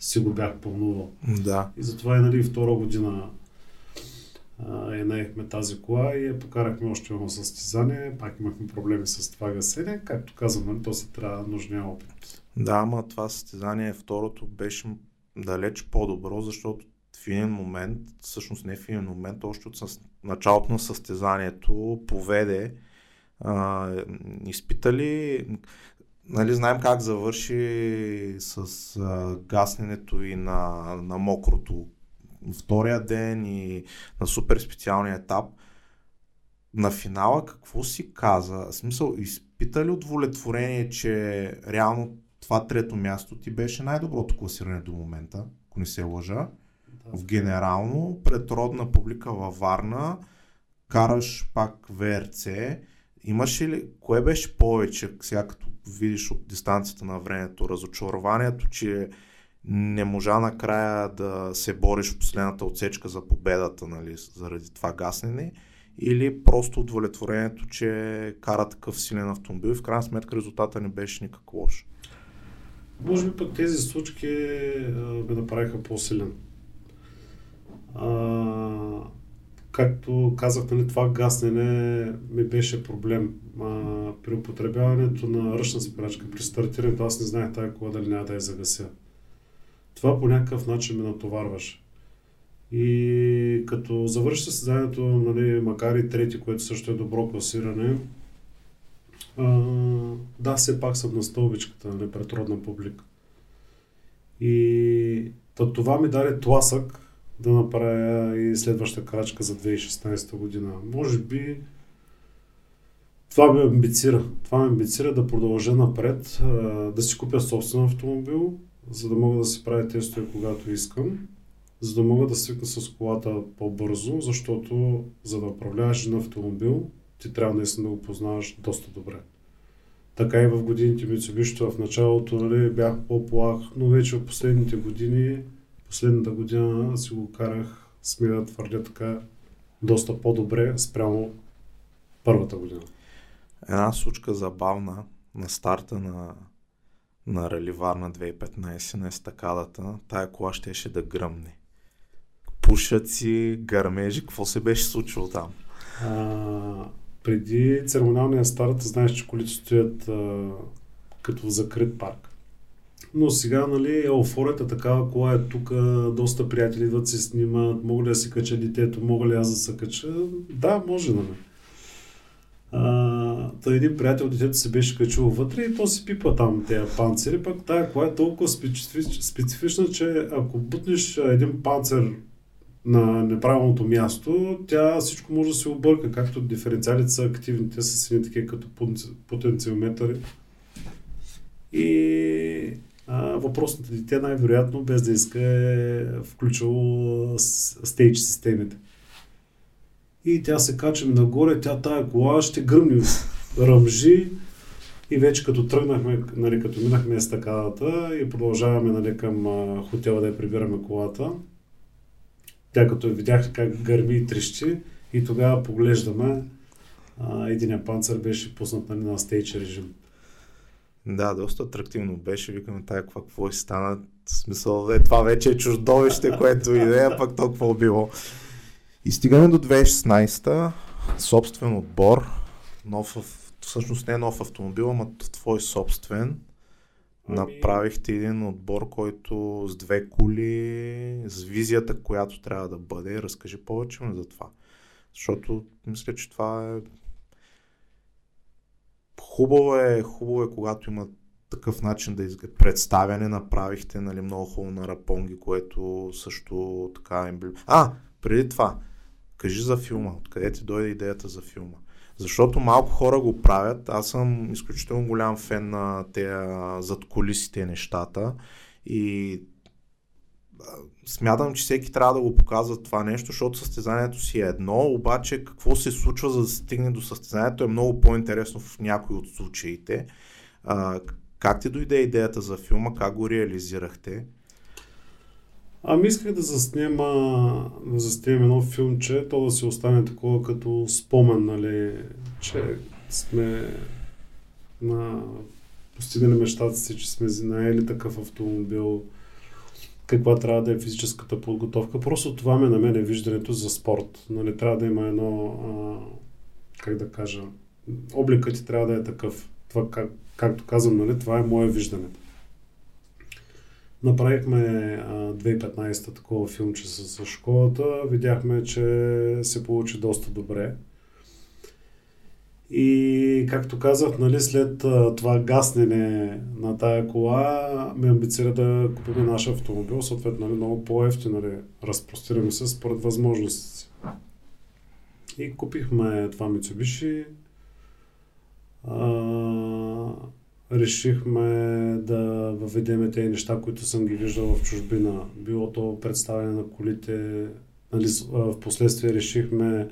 си го бях пълнувал. Да. И затова и нали, втора година я наехме тази кола и я покарахме още едно състезание. Пак имахме проблеми с това гасене. Както казвам, нали, то се трябва нужния опит. Да, ама това състезание, второто, беше далеч по-добро, защото в един момент, всъщност не в един момент, още от началото на състезанието поведе а, изпитали, нали, знаем как завърши с а, гасненето и на, на мокрото втория ден и на супер специалния етап. На финала какво си каза? В смисъл, изпита ли удовлетворение, че реално това трето място ти беше най-доброто класиране до момента, ако не се лъжа, в генерално, пред родна публика във Варна, караш пак ВРЦ, имаше ли, кое беше повече, сега като видиш от дистанцията на времето, разочарованието, че не можа накрая да се бориш в последната отсечка за победата, нали, заради това гаснене, или просто удовлетворението, че кара такъв силен автомобил и в крайна сметка резултата не беше никак лош. Може би пък тези случки ме направиха по-силен. А, както казах, нали, това гаснене ми беше проблем. А, при употребяването на ръчна спирачка, при стартирането, аз не знаех тази кола дали няма да я загася. Това по някакъв начин ме натоварваше. И като завърши състезанието, нали, макар и трети, което също е добро класиране, да, все пак съм на стълбичката, нали, пред родна публика. И това ми даде тласък да направя и следваща крачка за 2016 година. Може би това ме амбицира. Това ме амбицира да продължа напред, да си купя собствен автомобил, за да мога да си правя тестове когато искам, за да мога да свикна с колата по-бързо, защото за да управляваш един автомобил, ти трябва наистина да го познаваш доста добре. Така и в годините Mitsubishi в началото нали, бях по-плах, но вече в последните години, последната година си го карах, смея да твърдя така, доста по-добре спрямо първата година. Една случка забавна на старта на, на Рали Варна 2015 на естакадата. Тая кола щеше да гръмне. Пушат си, гърмежи, какво се беше случило там? А, преди церемониалния старт, знаеш, че колите стоят а, като в закрит парк. Но сега, нали, еуфорията такава, кола е тук, доста приятели идват се снимат, мога ли да си кача детето, мога ли аз да се кача? Да, може, нали. А, та един приятел, детето се беше качило вътре и то си пипа там тези панцири, пък тая кола е толкова специфична, че ако бутнеш един панцир на неправилното място, тя всичко може да се обърка, както диференциалите са активни, те са сини такива като потенциометъри. И а, въпросното дете най-вероятно, без да иска, е включило стейдж системите. И тя се качим нагоре, тя тая кола ще гръмни ръмжи и вече като тръгнахме, нали, като минахме естакадата и продължаваме нали, към а, хотела да я прибираме колата, тя като видях как гърми и трещи и тогава поглеждаме единия панцър беше пуснат нали, на стейдж режим. Да, доста атрактивно беше. Викаме, тая какво, какво ще стана. В смисъл, е, това вече е чуждовище, което идея, пък толкова било. И стигаме до 2016-та, собствен отбор, нов, всъщност не е нов автомобил, ама твой собствен. Направихте един отбор, който с две кули, с визията, която трябва да бъде. Разкажи повече за това. Защото мисля, че това е Хубаво е, хубаво е, когато има такъв начин да изглед. Представяне направихте, нали, много хубаво на Рапонги, което също така е А, преди това, кажи за филма, откъде ти дойде идеята за филма? Защото малко хора го правят. Аз съм изключително голям фен на тези задколисите нещата и смятам, че всеки трябва да го показва това нещо, защото състезанието си е едно, обаче какво се случва за да стигне до състезанието е много по-интересно в някои от случаите. А, как ти дойде идеята за филма, как го реализирахте? Ами исках да заснема, да заснемем едно филмче, то да си остане такова като спомен, нали, че сме на постигнали мечтата си, че сме наели такъв автомобил, каква трябва да е физическата подготовка. Просто това ме на мен е виждането за спорт. Нали, трябва да има едно, а, как да кажа, обликът ти трябва да е такъв. Това, как, както казвам, нали, това е мое виждане. Направихме а, 2015-та такова филмче с, с школата. Видяхме, че се получи доста добре. И както казах, нали, след а, това гаснене на тая кола, ме амбицира да купим наш автомобил, съответно нали, много по-ефтино нали, разпростираме се според възможностите си. И купихме това Mitsubishi. А, решихме да въведеме тези неща, които съм ги виждал в чужбина. Било то представяне на колите. Нали, в последствие решихме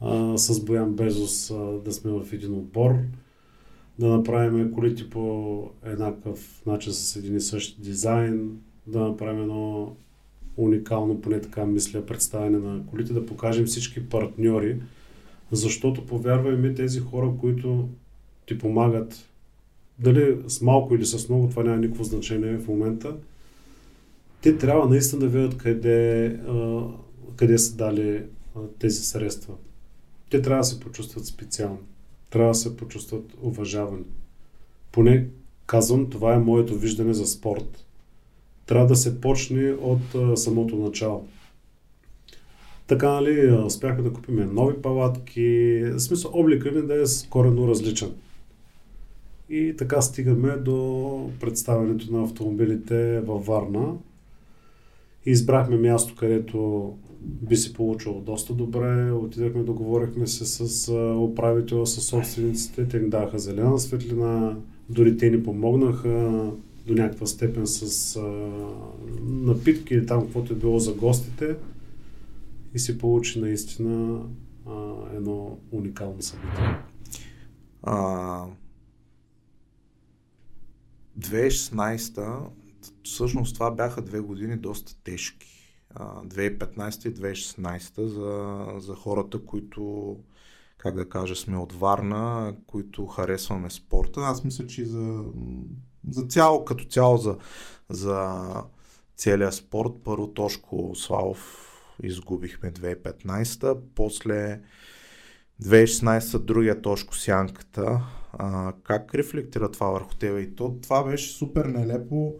а, с Боян Безос а, да сме в един отбор, да направим колите по еднакъв начин с един и същ дизайн, да направим едно уникално, поне така мисля, представяне на колите, да покажем всички партньори, защото повярвай ми, тези хора, които ти помагат, дали с малко или с много, това няма никакво значение в момента, те трябва наистина да видят къде, къде са дали тези средства те трябва да се почувстват специални. Трябва да се почувстват уважавани. Поне казвам, това е моето виждане за спорт. Трябва да се почне от самото начало. Така, нали, успяхме да купим нови палатки, в смисъл облика ни да е коренно различен. И така стигаме до представянето на автомобилите във Варна. Избрахме място, където би се получило доста добре. Отидахме, договорихме се с управителя, с собствениците, те ни даха зелена светлина, дори те ни помогнаха до някаква степен с а, напитки или там каквото е било за гостите и се получи наистина а, едно уникално събитие. А, 2016 всъщност това бяха две години доста тежки. 2015 и 2016 за, за хората, които как да кажа, сме от Варна, които харесваме спорта. Аз мисля, че за, за цяло, като цяло за, за целият спорт, първо Тошко Славов изгубихме 2015, после 2016 другия Тошко Сянката. А, как рефлектира това върху тебе? И то, това беше супер нелепо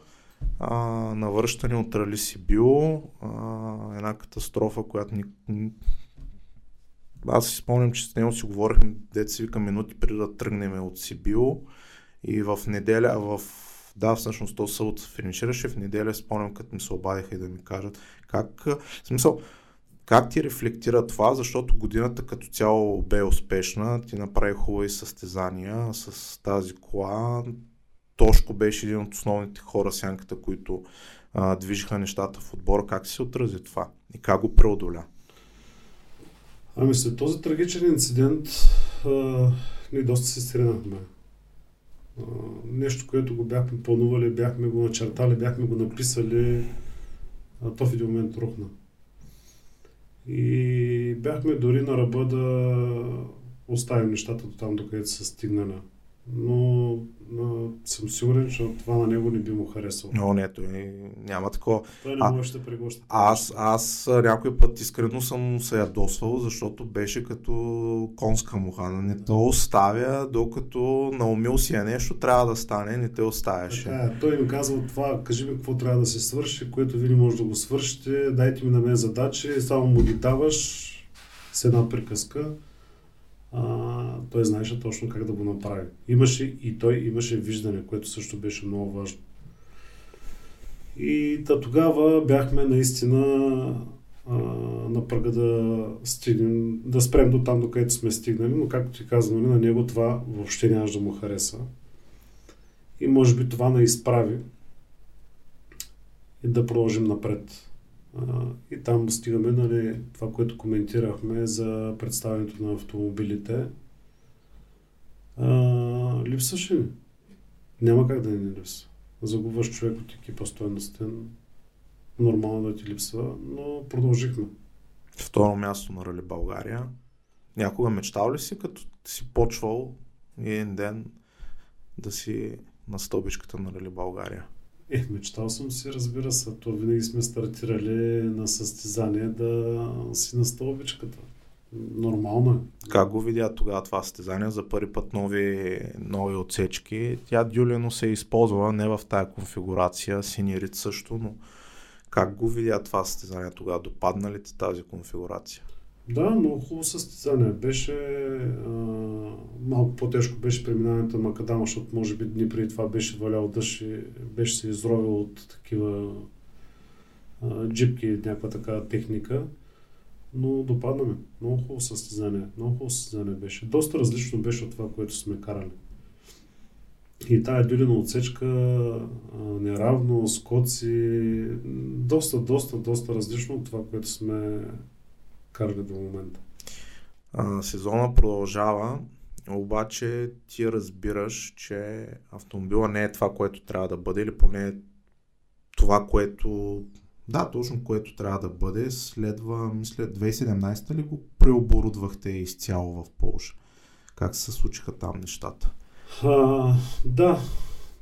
а, навръщане от Рали Сибио, а, една катастрофа, която ни, аз си спомням, че с него си говорихме, си вика минути преди да тръгнем от Сибио и в неделя, в да, всъщност то събота финишираше, в неделя спомням, като ми се обадиха и да ми кажат. Как, в смисъл, как ти рефлектира това, защото годината като цяло бе успешна, ти направи хубави състезания с тази кола, Тошко беше един от основните хора, сянката, които а, движиха нещата в отбора. Как се отрази това и как го преодоля? Ами след този трагичен инцидент а, ние доста се стринахме. А, нещо, което го бяхме планували, бяхме го начертали, бяхме го написали, а, то в един момент рухна. И бяхме дори на ръба да оставим нещата до там, докъдето са стигнали. Но съм сигурен, че това на него не би му харесало. Но не, той няма такова. Той не може да прегоща. Аз, аз някой път искрено съм се ядосвал, защото беше като конска муха. Не те оставя, докато наумил си е нещо, трябва да стане, не те оставяше. Така, е. той ми казва това, кажи ми какво трябва да се свърши, което ви не може да го свършите, дайте ми на мен задачи, само му ги даваш с една приказка а, той знаеше точно как да го направи. Имаше и той имаше виждане, което също беше много важно. И да, тогава бяхме наистина а, на прага да стигнем, да спрем до там, до където сме стигнали, но както ти казвам, на него това въобще нямаше да му хареса. И може би това не изправи и да продължим напред и там стигаме нали, това, което коментирахме за представянето на автомобилите. А, липсваше ни. Няма как да не липсва. Загубваш човек от екипа стоеностен. Нормално да ти липсва, но продължихме. Второ място на Рали България. Някога мечтал ли си, като си почвал един ден да си на стълбичката на Рали България? Е, мечтал съм си, разбира се. То винаги сме стартирали на състезание да си на стълбичката. Нормално е. Как го видя тогава това състезание? За първи път нови, нови отсечки. Тя дюлено се е използвала не в тая конфигурация, синирит също, но как го видя това състезание тогава? Допадна ли ти тази конфигурация? Да, много хубаво състезание. Беше а, малко по-тежко беше преминаването на Макадама, защото може би дни преди това беше валял дъжд и беше се изровил от такива а, джипки, някаква такава техника. Но допаднаме. Много хубаво състезание. Много хубаво състезание беше. Доста различно беше от това, което сме карали. И тая дюлина отсечка, неравно, скоци, доста, доста, доста различно от това, което сме карали до момента. А, сезона продължава, обаче ти разбираш, че автомобила не е това, което трябва да бъде, или поне това, което да, точно което трябва да бъде. Следва, мисля, 2017 ли го преоборудвахте изцяло в Полша? Как се случиха там нещата? А, да,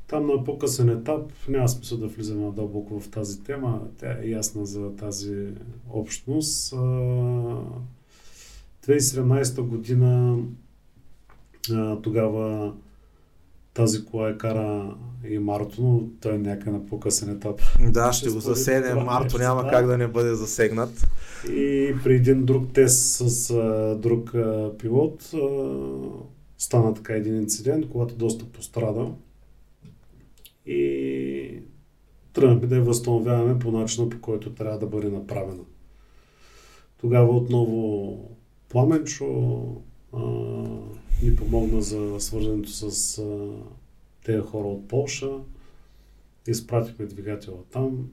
там на по-късен етап няма смисъл да влизаме надълбоко в тази тема. Тя е ясна за тази общност. 2017 година тогава тази кола е кара и Марто, но той е някъде на по-късен етап. Да, ще, ще го засегне. Марто няма да. как да не бъде засегнат. И при един друг тест с а, друг а, пилот а, стана така един инцидент, когато доста пострада и тръгнахме да я възстановяваме по начина, по който трябва да бъде направена. Тогава отново Пламенчо а, ни помогна за свързането с а, тези хора от Полша. Изпратихме двигателя там.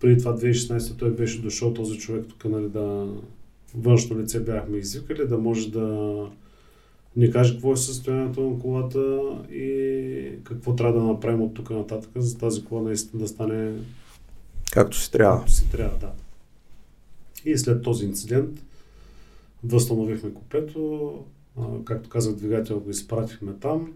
Преди това 2016 той беше дошъл този човек тук, нали, да външно лице бяхме извикали, да може да ни каже какво е състоянието на колата и какво трябва да направим от тук нататък, за тази кола наистина да стане както си трябва. Както си трябва, да. И след този инцидент възстановихме купето, а, както казах, двигател го изпратихме там.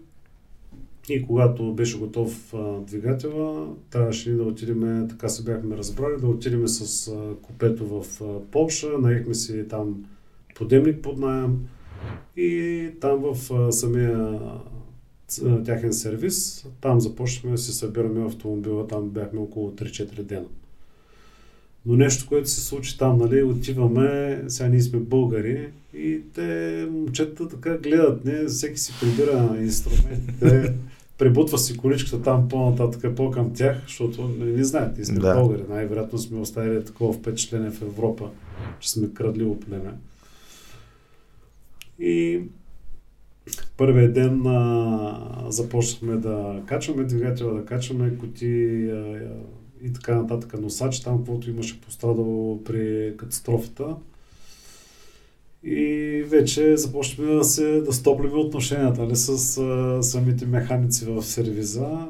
И когато беше готов а, двигателя, трябваше да отидем, така се бяхме разбрали, да отидем с а, купето в Полша, наехме си там подемник под найем и там в а, самия а, тяхен сервис, там започнахме да си събираме автомобила, там бяхме около 3-4 дена. Но нещо, което се случи там, нали, отиваме, сега ние сме българи и те, момчета, така гледат, не, всеки си прибира инструментите, пребутва си количката там по-нататък, по-към тях, защото не, не знаят, ние сме да. българи, най-вероятно сме оставили такова впечатление в Европа, че сме крадливо племе. И първият ден а, започнахме да качваме двигателя, да качваме коти а, и така нататък носач, там каквото имаше пострадало при катастрофата. И вече започваме да се да стоплиме отношенията нали, с а, самите механици в сервиза.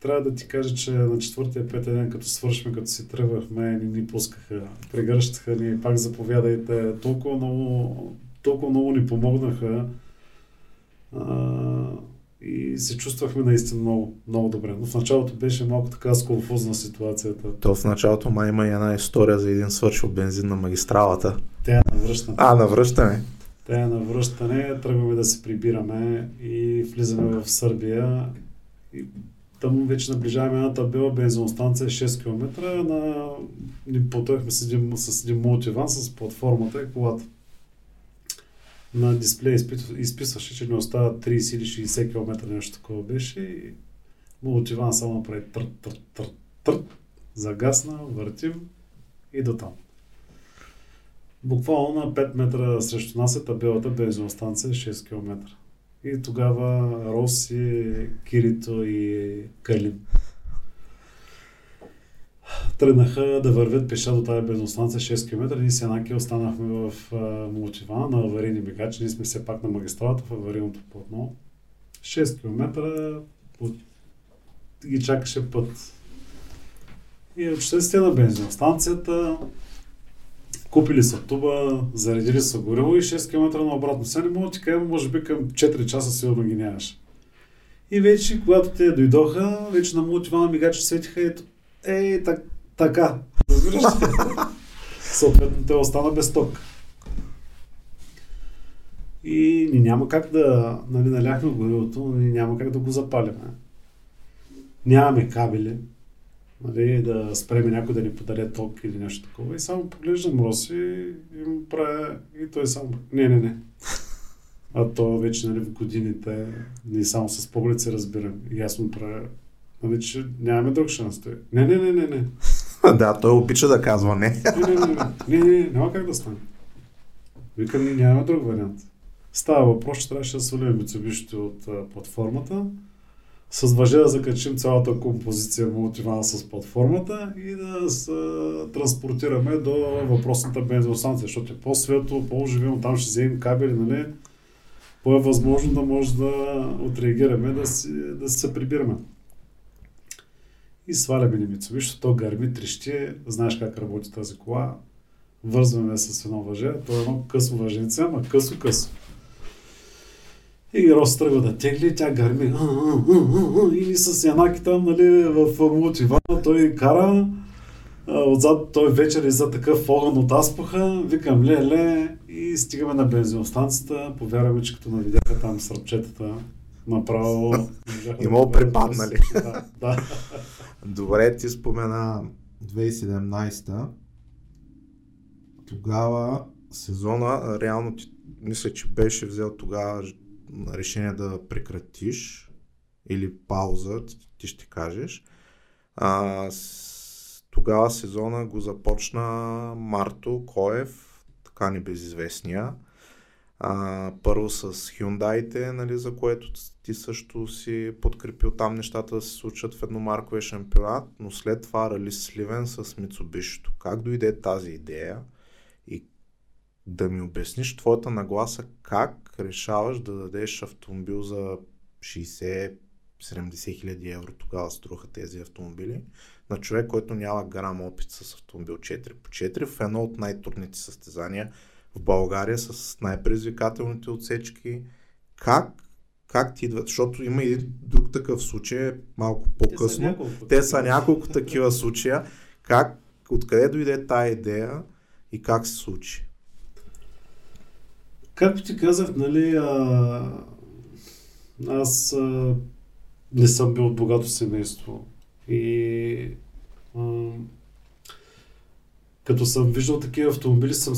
Трябва да ти кажа, че на четвъртия, петия ден, като свършихме, като си тръгвахме, ни ни пускаха, прегръщаха ни, пак заповядайте. Толкова много, толкова много ни помогнаха. А, и се чувствахме наистина много, много добре. Но в началото беше малко така сконфузна ситуацията. То в началото май има една история за един свършил бензин на магистралата. Тя е навръщане. А, навръщане. Тя е навръщане, тръгваме да се прибираме и влизаме в Сърбия. И там вече наближаваме една табела бензиностанция 6 км. На... Ни потъхме с един, с един мултиван с платформата и колата на дисплея изписваше, че не остава 30 или 60 км, нещо такова беше и мултиван само направи трът, трът, трът, трът, загасна, въртим и до там. Буквално на 5 метра срещу нас е табелата бензиностанция 6 км. И тогава Роси, Кирито и Калин тръгнаха да вървят пеша до тази бензостанция 6 км. Ние с Янаки останахме в Мулчева на аварийни бегачи. Ние сме все пак на магистралата в аварийното платно. 6 км от... ги чакаше път. И отчетствие на бензиностанцията, купили са туба, заредили са гориво и 6 км на обратно. Сега не мога ти кажа, може би към 4 часа сигурно ги нямаш. И вече, когато те дойдоха, вече на мултивана мигачи светиха ето Ей, так, така. Разбираш Съответно, те остана без ток. И ни няма как да, нали, наляхме горивото, ни няма как да го запалиме. Нямаме кабели, нали, да спреме някой да ни подаре ток или нещо такова. И само поглеждам Роси и му правя, и той само, не, не, не. А то вече, нали, в годините, ние само с поглед се разбирам. И аз му правя, Нали, че нямаме друг шанс. Той. Не, не, не, не, не. да, той обича да казва не. не, не, не, не, не, няма как да стане. Викам, нямаме друг вариант. Става въпрос, че трябваше да свалим Mitsubishi от а, платформата, с въже да закачим цялата композиция мултивана с платформата и да се транспортираме до въпросната бензостанция, защото е по-светло, по-оживено, там ще вземем кабели, нали? По-е възможно да може да отреагираме, да, си, да се прибираме и сваляме ни Mitsubishi, то гърми, трещи, знаеш как работи тази кола, вързваме с едно въже, то е едно късо въженце, ама късо-късо. И Рос тръгва да тегли, тя гърми. И с янаки там, нали, в мултивана, той кара. Отзад той вечер и за такъв огън от аспаха. Викам, ле, ле. И стигаме на бензиностанцията. Повярваме, че като навидяха там сръбчетата, направо... Имало припаднали. Да, да. Добре, ти спомена 2017 Тогава сезона, реално ти, мисля, че беше взел тогава решение да прекратиш или пауза, ти, ще кажеш. А, с, тогава сезона го започна Марто Коев, така небезизвестния. А, първо с Hyundai, нали, за което ти също си подкрепил там нещата да се случат в едномарковия шампионат, но след това Рали Сливен с Мицубишито. Как дойде тази идея и да ми обясниш твоята нагласа как решаваш да дадеш автомобил за 60-70 хиляди евро, тогава струваха тези автомобили, на човек, който няма грам опит с автомобил 4 по 4 в едно от най-трудните състезания в България с най-предизвикателните отсечки. Как как ти идват? Защото има и друг такъв случай, малко по-късно. Те са няколко, Те са няколко такива случая. Как, откъде дойде тая идея и как се случи? Както ти казах, нали, а, аз а, не съм бил от богато семейство. И а, като съм виждал такива автомобили, съм,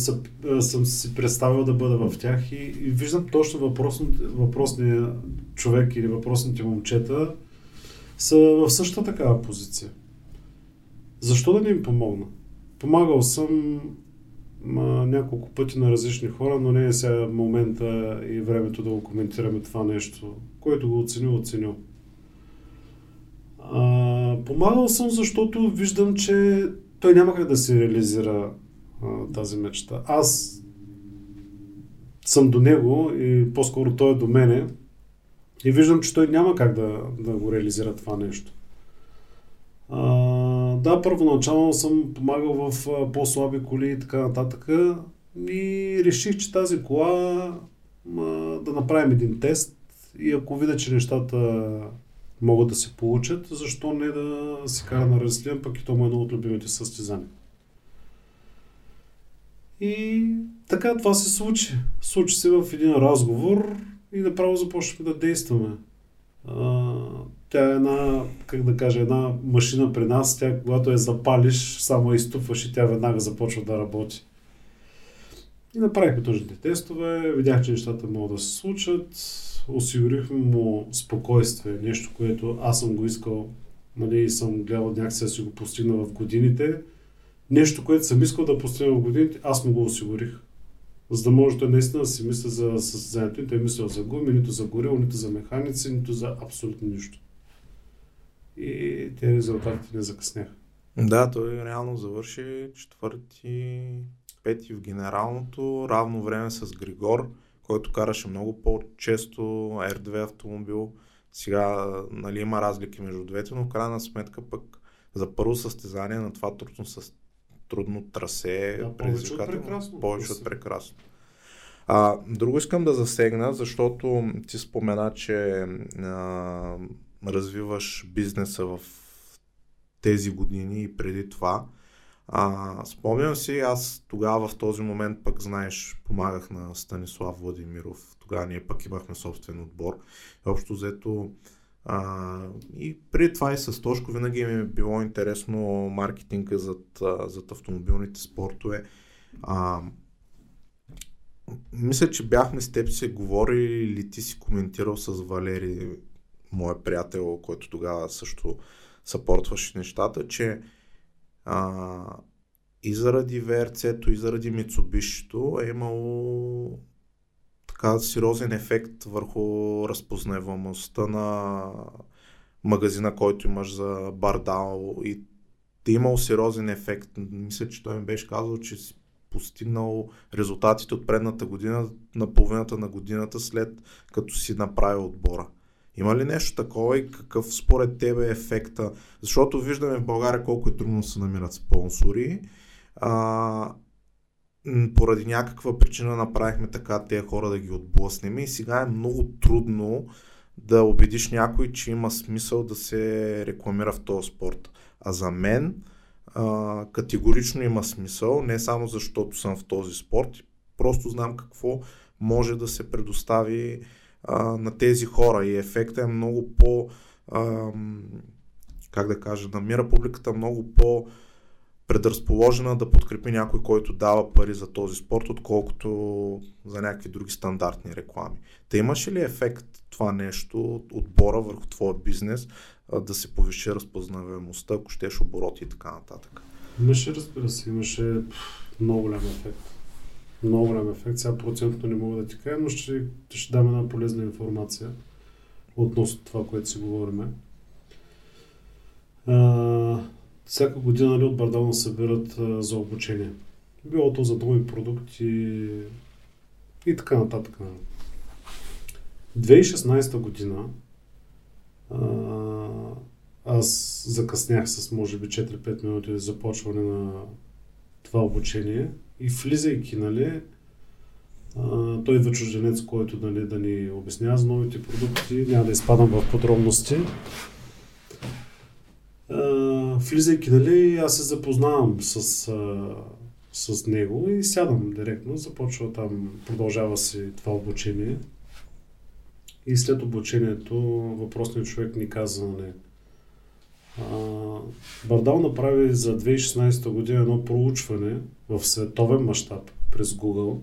съм си представил да бъда в тях и, и виждам точно въпросния, въпросния човек или въпросните момчета са в същата такава позиция. Защо да не им помогна? Помагал съм ма, няколко пъти на различни хора, но не е сега момента и времето да го коментираме това нещо. Който го оценил, оценил. А, помагал съм, защото виждам, че той няма как да се реализира а, тази мечта. Аз съм до него и по-скоро той е до мене и виждам, че той няма как да, да го реализира това нещо. А, да, първоначално съм помагал в а, по-слаби коли и така нататък и реших, че тази кола а, да направим един тест и ако видя, че нещата могат да се получат, защо не да се кара на разлин, пък и то му е едно от любимите състезания. И така това се случи. Случи се в един разговор и направо започнахме да действаме. А, тя е една, как да кажа, една машина при нас. Тя, когато я запалиш, само изтупваш и тя веднага започва да работи. И направихме точните тестове, видях, че нещата могат да се случат осигурихме му спокойствие, нещо, което аз съм го искал нали, и съм гледал някакси да си го постигна в годините. Нещо, което съм искал да постигна в годините, аз му го осигурих. За да може той наистина да си мисля за състезанието. Той е мисля за гуми, нито за горил, нито за механици, нито за абсолютно нищо. И тези резултати не закъсняха. Да, той реално завърши четвърти, пети в генералното, равно време с Григор който караше много по-често R2 автомобил. Сега нали, има разлики между двете, но в крайна сметка пък за първо състезание на това трудно, с трудно трасе, да, повече от прекрасно. Повече от прекрасно. А, друго искам да засегна, защото ти спомена, че а, развиваш бизнеса в тези години и преди това. А, спомням си, аз тогава в този момент пък, знаеш, помагах на Станислав Владимиров. Тогава ние пък имахме собствен отбор. И общо взето а, и преди това и с Тошко винаги ми е било интересно маркетинга зад, зад автомобилните спортове. А, мисля, че бяхме с теб се говорили или ти си коментирал с Валери, моят приятел, който тогава също съпортваше нещата, че а, и заради VRC-то, и заради Mitsubishi е имало така сериозен ефект върху разпознаваемостта на магазина, който имаш за Бардал и е имал сериозен ефект. Мисля, че той ми беше казал, че си постигнал резултатите от предната година на половината на годината след като си направил отбора. Има ли нещо такова и какъв според тебе е ефекта? Защото виждаме в България колко е трудно се намират спонсори. А, поради някаква причина направихме така тези хора да ги отблъснем и сега е много трудно да убедиш някой, че има смисъл да се рекламира в този спорт. А за мен а, категорично има смисъл, не само защото съм в този спорт, просто знам какво може да се предостави на тези хора и ефектът е много по, а, как да кажа, намира публиката много по предразположена да подкрепи някой, който дава пари за този спорт, отколкото за някакви други стандартни реклами. Та имаше ли ефект това нещо, отбора върху твоя бизнес, да се повиши разпознаваемостта, ако щеш обороти и така нататък? Имаше, разбира се, имаше много голям ефект много голям ефект. Сега процентно не мога да ти кажа, но ще, ще дам една полезна информация относно това, което си говорим. А, всяка година нали, от Бардална събират за обучение. Било то за нови продукти и така нататък. 2016 година аз закъснях с може би 4-5 минути за започване на това обучение и влизайки, нали, той идва чужденец, който нали, да ни обяснява за новите продукти. Няма да изпадам в подробности. Влизайки, нали, аз се запознавам с, с него и сядам директно. Започва там, продължава си това обучение. И след обучението въпросният човек ни каза, нали, Бардал направи за 2016 година едно проучване в световен мащаб през Google.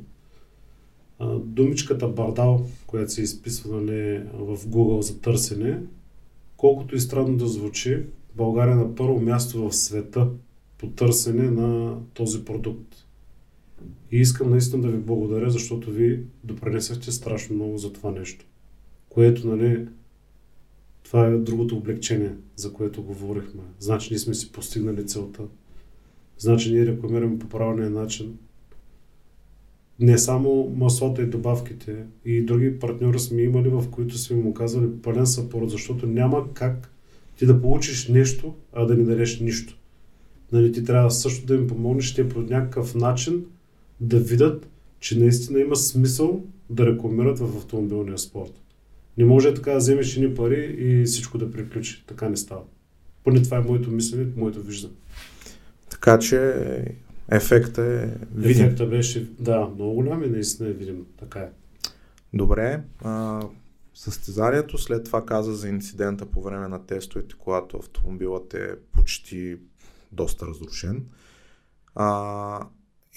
думичката Бардал, която се изписва нали, в Google за търсене, колкото и странно да звучи, България е на първо място в света по търсене на този продукт. И искам наистина да ви благодаря, защото ви допренесахте страшно много за това нещо. Което, нали, това е другото облегчение, за което говорихме. Значи ние сме си постигнали целта. Значи ние рекламираме по правилния начин. Не само маслото и добавките, и други партньори сме имали, в които сме му казали пълен съпорт, защото няма как ти да получиш нещо, а да ни дадеш нищо. Нали, ти трябва също да им помогнеш те по някакъв начин да видят, че наистина има смисъл да рекламират в автомобилния спорт. Не може така да вземеш едни пари и всичко да приключи. Така не става. Поне това е моето мислене, моето виждане. Така че ефекта е видим. Ефекта беше, да, много голям и наистина е видим. Така е. Добре. А, състезанието след това каза за инцидента по време на тестовете, когато автомобилът е почти доста разрушен. А,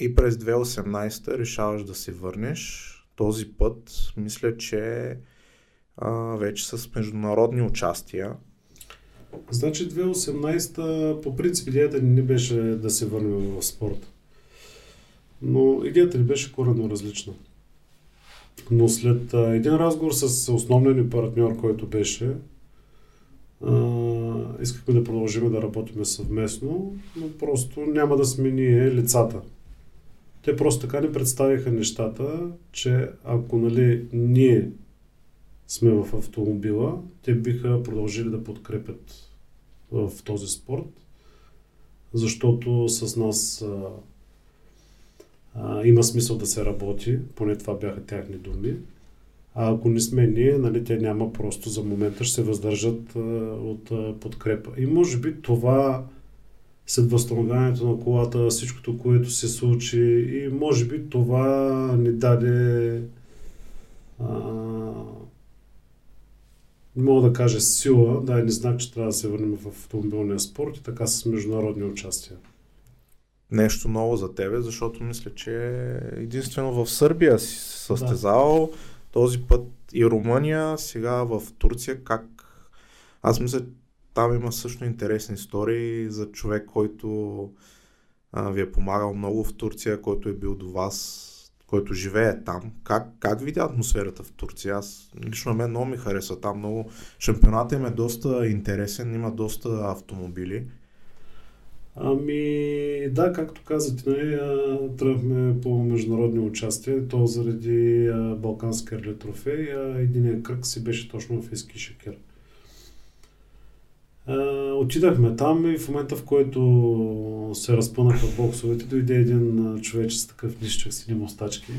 и през 2018 решаваш да се върнеш. Този път мисля, че а, вече с международни участия. Значи 2018 по принцип идеята ни не беше да се върнем в спорта. Но идеята ни беше коренно различна. Но след а, един разговор с основния ни партньор, който беше, а, искахме да продължим да работим съвместно, но просто няма да сме ние лицата. Те просто така ни представиха нещата, че ако нали, ние сме в автомобила, те биха продължили да подкрепят в този спорт, защото с нас а, а, има смисъл да се работи, поне това бяха тяхни думи. А ако не сме ние, нали, те няма просто за момента ще се въздържат а, от а, подкрепа. И може би това след възстановяването на колата, всичкото, което се случи и може би това ни даде а, не мога да кажа сила, да, не знак, че трябва да се върнем в автомобилния спорт и така с международни участия. Нещо ново за тебе, защото мисля, че единствено в Сърбия си състезал, да. този път и Румъния, сега в Турция, как... Аз мисля, там има също интересни истории за човек, който а, ви е помагал много в Турция, който е бил до вас който живее там, как, как видя атмосферата в Турция? Аз лично мен много ми харесва там. Много... Шампионатът им е доста интересен, има доста автомобили. Ами, да, както казахте, нали, тръгнахме по международни участия, то заради Балканския реле трофей, единия кръг си беше точно в Иски Шакер. Отидахме там и в момента, в който се разпънаха боксовете, дойде един човек с такъв нищък с мостачки.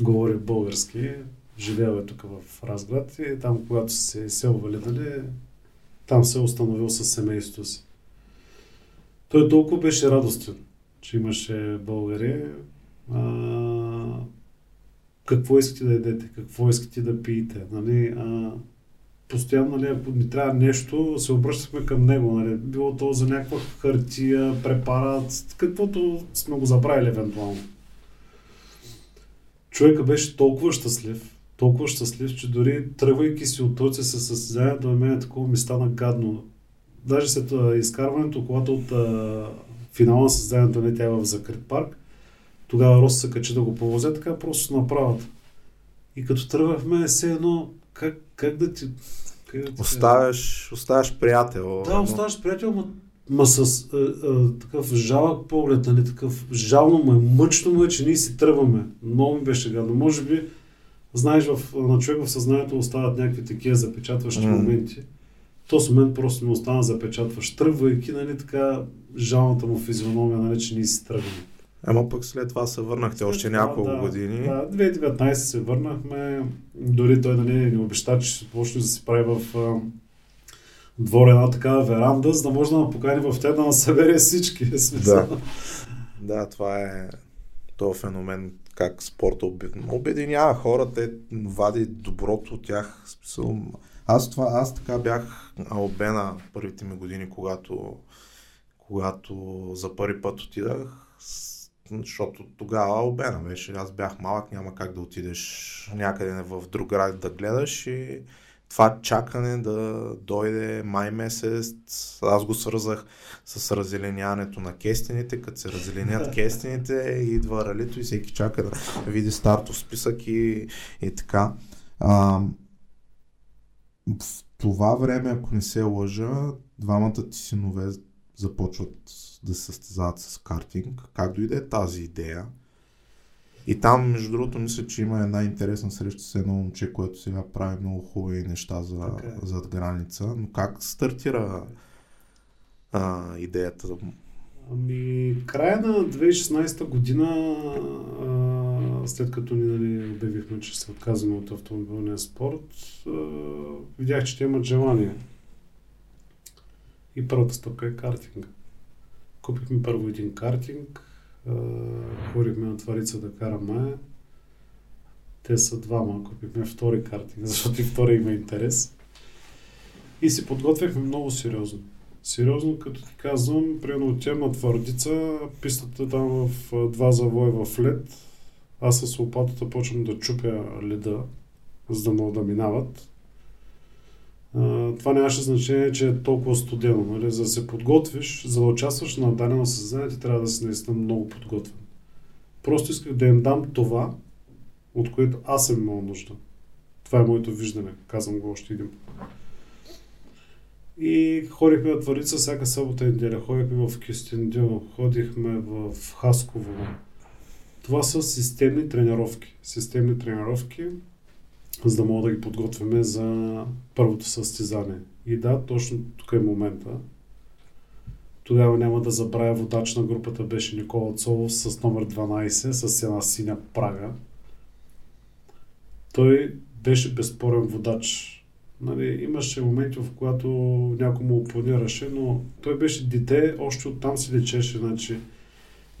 Говори български, живеел е тук в Разград и там, когато се се нали, там се е установил със семейството си. Той толкова беше радостен, че имаше българи. А, какво искате да едете, какво искате да пиете. Нали? А, постоянно, нали, ако ни трябва нещо, се обръщахме към него. Нали. Било то за някаква хартия, препарат, каквото сме го забравили евентуално. Човека беше толкова щастлив, толкова щастлив, че дори тръгвайки си от Турция се състезанието на мен такова ми стана гадно. Даже след изкарването, когато от а, финала на състезанието не тя е в закрит парк, тогава Рос се качи да го повозе, така просто направят. И като тръгвахме, все едно, как, как да ти Оставяш, оставяш приятел. Да, оставяш приятел, ма, ма с а, а, такъв жалък поглед, нали, такъв жално му е, мъчно му е, че ние си тръгваме. Много ми беше гадно. Може би, знаеш, в, на човек в съзнанието остават някакви такива запечатващи mm. моменти. То с момент просто ми остана запечатващ, тръгвайки, нали, така, жалната му физиономия, нали, че ние си тръгваме. Ама пък след това се върнахте след още това, няколко да, години. Да, 2019 се върнахме. Дори той да не ни обеща, че ще почне да се прави в а, двор една такава веранда, за да може да ме покани в тя да събере всички. Да. да, това е този феномен, как спорта обединява хората, вади доброто от тях. Аз, това, аз така бях албена първите ми години, когато, когато за първи път отидах защото тогава Албена беше. Аз бях малък, няма как да отидеш някъде в друг град да гледаш и това чакане да дойде май месец, аз го свързах с разеленяването на кестените, като се разеленят кестените, идва ралито и всеки чака да види стартов списък и, и така. А, в това време, ако не се лъжа, двамата ти синове започват да се състезават с картинг. Как дойде тази идея? И там, между другото, мисля, че има една интересна среща с едно момче, което сега прави много хубави неща за, okay. Е. зад граница. Но как стартира а, идеята? Ами, края на 2016 година, а, след като ни нали, обявихме, че се отказваме от автомобилния спорт, а, видях, че те имат желание. И първата стъпка е картинга. Купихме първо един картинг, ходихме на Тварица да караме. Те са двама, купихме втори картинг, защото и втори има интерес. И си подготвяхме много сериозно. Сериозно, като ти казвам, примерно отивам на Твърдица, пистата там в два завоя в лед, аз с лопатата почвам да чупя леда, за да могат да минават това нямаше значение, че е толкова студено. Нали? За да се подготвиш, за да участваш на дадено състезание, ти трябва да си наистина много подготвен. Просто исках да им дам това, от което аз съм имал нужда. Това е моето виждане. Казвам го още един И ходихме на Тварица всяка събота и неделя. Ходихме в Кюстендил, ходихме в Хасково. Това са системни тренировки. Системни тренировки, за да мога да ги подготвяме за първото състезание. И да, точно тук е момента. Тогава няма да забравя водач на групата беше Никола Цолов с номер 12, с една синя прага. Той беше безспорен водач. Нали, имаше моменти, в които някой му опонираше, но той беше дете, още оттам се лечеше. Значи,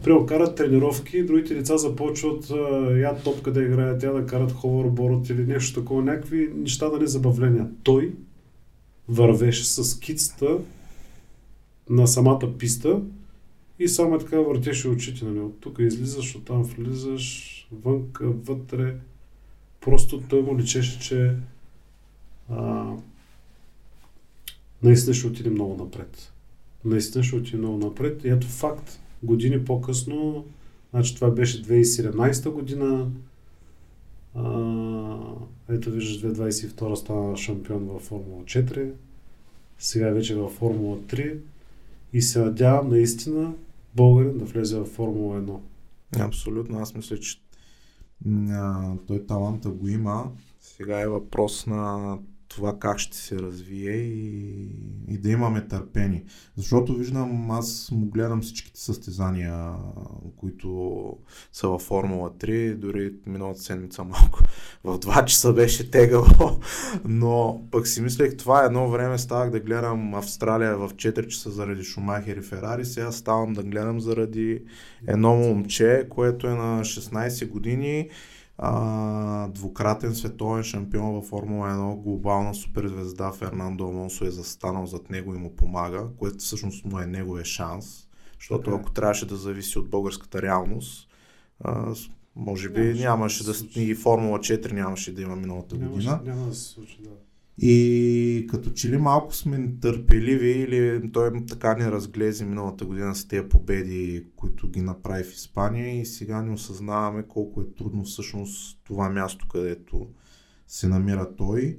Примерно карат тренировки, другите деца започват я топка да играят, тя да карат ховерборд или нещо такова, някакви неща да не забавления. Той вървеше с кицата на самата писта и само така въртеше очите на него. Тук излизаш, оттам влизаш, вънка, вътре. Просто той му личеше, че а, наистина ще отиде много напред. Наистина ще отиде много напред. И ето факт години по-късно, значи това беше 2017 година, а, ето виждаш 2022 стана шампион във Формула 4, сега е вече във Формула 3 и се надявам наистина българин да влезе във Формула 1. Абсолютно, аз мисля, че а, той таланта го има. Сега е въпрос на това как ще се развие и, и да имаме търпение. Защото виждам, аз му гледам всичките състезания, които са във Формула 3, дори миналата седмица малко в 2 часа беше тегало, но пък си мислех, това едно време ставах да гледам Австралия в 4 часа заради Шумахер и Ферари, сега ставам да гледам заради едно момче, което е на 16 години а, двукратен световен шампион във Формула 1, глобална суперзвезда Фернандо Алонсо е застанал зад него и му помага, което всъщност му е неговия шанс, защото okay. ако трябваше да зависи от българската реалност, а, може би нямаше, нямаше да, да и Формула 4 нямаше да има миналата нямаше, година. Няма да се случи, да. И като че ли малко сме търпеливи или той така не разглези миналата година с тези победи, които ги направи в Испания и сега не осъзнаваме колко е трудно всъщност това място, където се намира той.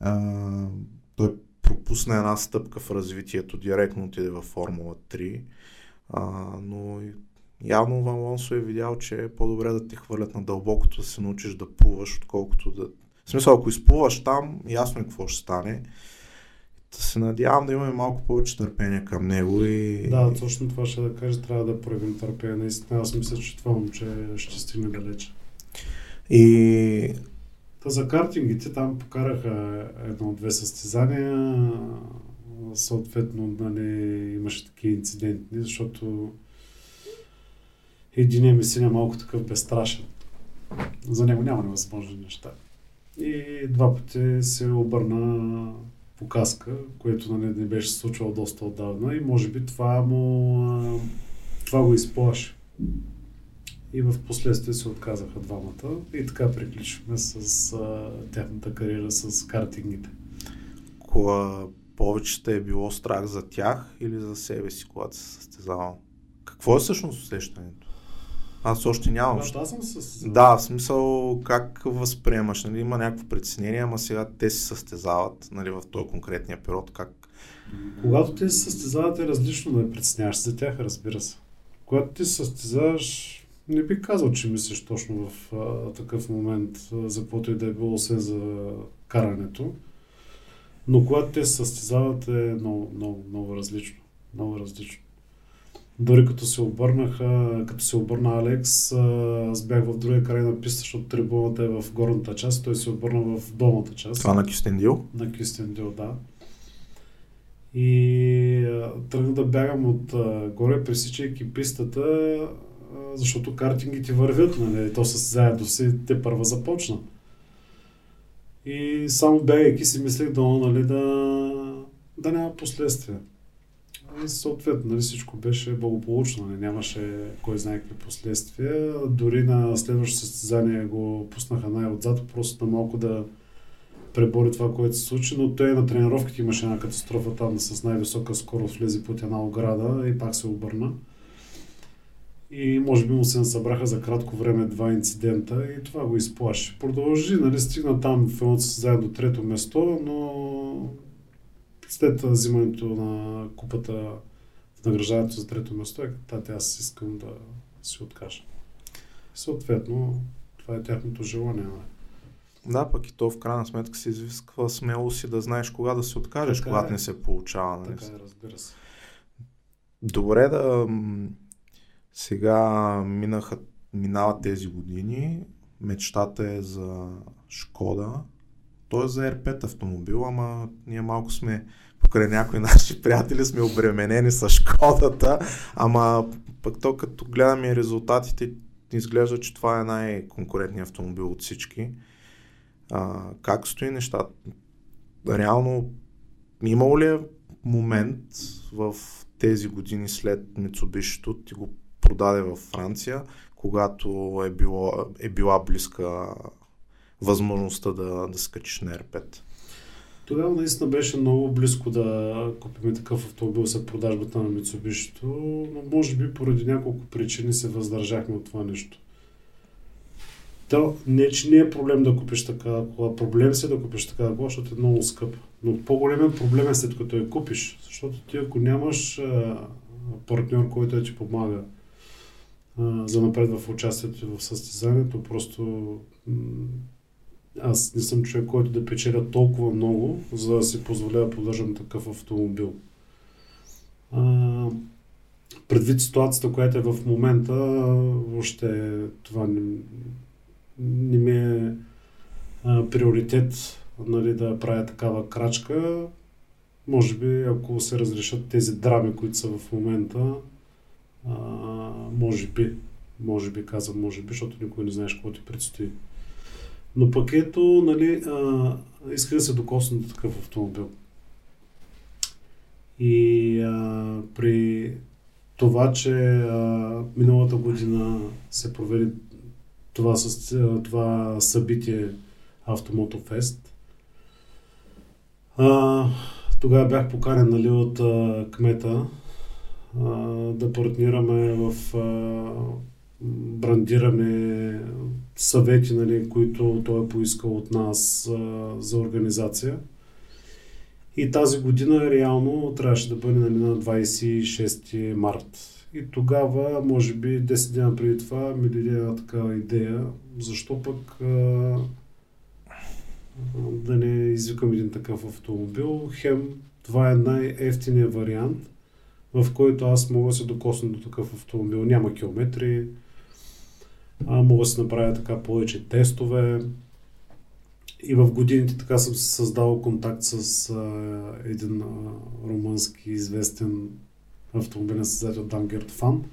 А, той пропусна една стъпка в развитието, директно отиде във Формула 3, а, но явно Ван Лонсо е видял, че е по-добре да те хвърлят на дълбокото, да се научиш да плуваш, отколкото да в смисъл, ако изплуваш там, ясно е какво ще стане. се надявам да имаме малко повече търпение към него и... Да, точно това ще да кажа, трябва да проявим търпение. Наистина, аз мисля, че това момче ще стигне далече. И... Та за картингите там покараха едно-две състезания. Съответно, нали, имаше такива инциденти, защото единия ми син е малко такъв безстрашен. За него няма невъзможни неща. И два пъти се обърна по каска, което нали, не беше случвало доста отдавна и може би това му това го изплаши. И в последствие се отказаха двамата и така приключихме с а, тяхната кариера с картингите. Кога повече е било страх за тях или за себе си, когато се състезавал? Какво е всъщност усещането? Аз още нямам. Да, аз съм с... Да, в смисъл как възприемаш, нали, има някакво притеснение, ама сега те се състезават нали, в този конкретния период, как... Когато те се състезават е различно да притесняваш за тях, разбира се. Когато ти се състезаваш, не би казал, че мислиш точно в а, такъв момент а, за каквото и да е било, освен за карането. Но когато те се състезават е много, много, много различно. Много различно. Дори като се обърнаха, като се обърна Алекс, аз бях в другия край на писта, защото трибуната е в горната част, той се обърна в долната част. Това на Кюстендил? На Кюстендил, да. И тръгна да бягам от горе, пресичайки пистата, защото картингите вървят, нали, то заедно си, те първа започна. И само бягайки си мислех да, нали, да, да няма последствия. И съответно, нали, всичко беше благополучно, нали, нямаше кой знае какви последствия. Дори на следващото състезание го пуснаха най-отзад, просто на малко да пребори това, което се случи, но той на тренировките имаше една катастрофа там с най-висока скорост влезе под една ограда и пак се обърна. И може би му се насъбраха за кратко време два инцидента и това го изплаши. Продължи, нали, стигна там в едното заедно до трето место, но след взимането на купата в награждането за трето место е тати, аз искам да си откажа. Съответно, това е тяхното желание. Да, пък и то в крайна сметка се изисква смело си да знаеш кога да се откажеш, така когато е. не се получава. Нали? Така е, разбира се. Добре да сега минаха, минават тези години. Мечтата е за Шкода. Той е за РП автомобил, ама ние малко сме покрай някои наши приятели сме обременени с Шкодата, ама пък то като гледаме резултатите изглежда, че това е най-конкурентният автомобил от всички. А, как стои нещата? Реално имало ли е момент в тези години след Mitsubishi ти го продаде във Франция, когато е, било, е била близка възможността да, да скачиш на R5. Тогава наистина беше много близко да купим такъв автомобил за продажбата на Mitsubishi, но може би поради няколко причини се въздържахме от това нещо. То не, че не е проблем да купиш такава кола. Проблем си е да купиш такава кола, защото е много скъпа. Но по-големият проблем е след като я купиш. Защото ти ако нямаш а, партньор, който ти помага а, за напред в участието в състезанието, просто аз не съм човек, който да печеля толкова много, за да си позволя да поддържам такъв автомобил. А, предвид ситуацията, която е в момента, въобще това не, не ми е а, приоритет нали, да правя такава крачка. Може би, ако се разрешат тези драми, които са в момента, а, може би, може би, казвам може би, защото никой не знаеш какво ти предстои. Но пък ето, нали, а, иска да се докосне до такъв автомобил. И а, при това, че а, миналата година се проведе това, с, това събитие Автомотофест, а, тогава бях поканен нали, от а, кмета а, да партнираме в а, брандиране, съвети, нали, които той е поискал от нас а, за организация. И тази година реално трябваше да бъде нали, на 26 март. И тогава, може би 10 дена преди това, ми една такава идея, защо пък а, да не извикам един такъв автомобил. Хем, това е най-ефтиният вариант, в който аз мога да се докосна до такъв автомобил. Няма километри, а, мога да се направя така повече тестове. И в годините така съм създал контакт с а, един а, румънски известен автомобилен създател Дан Гертфан.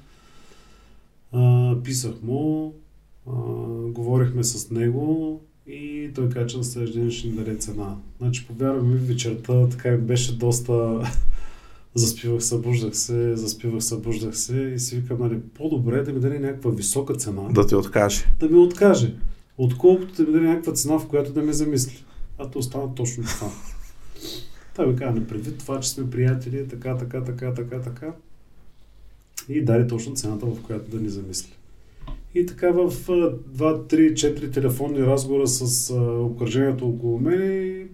Писах му, а, говорихме с него и той каза, че на следващия ден ще ни даде цена. Значи, повярвам ми, вечерта така беше доста... заспивах, събуждах се, заспивах, събуждах се и си викам, нали, по-добре да ми даде някаква висока цена. Да ти откаже. Да ми откаже. Отколкото да ми даде някаква цена, в която да ме замисли. А то остана точно това. Той ми каза, предвид това, че сме приятели, така, така, така, така, така. И даде точно цената, в която да ни замисли. И така в 2, 3, 4 телефонни разговора с а, обкръжението около мен,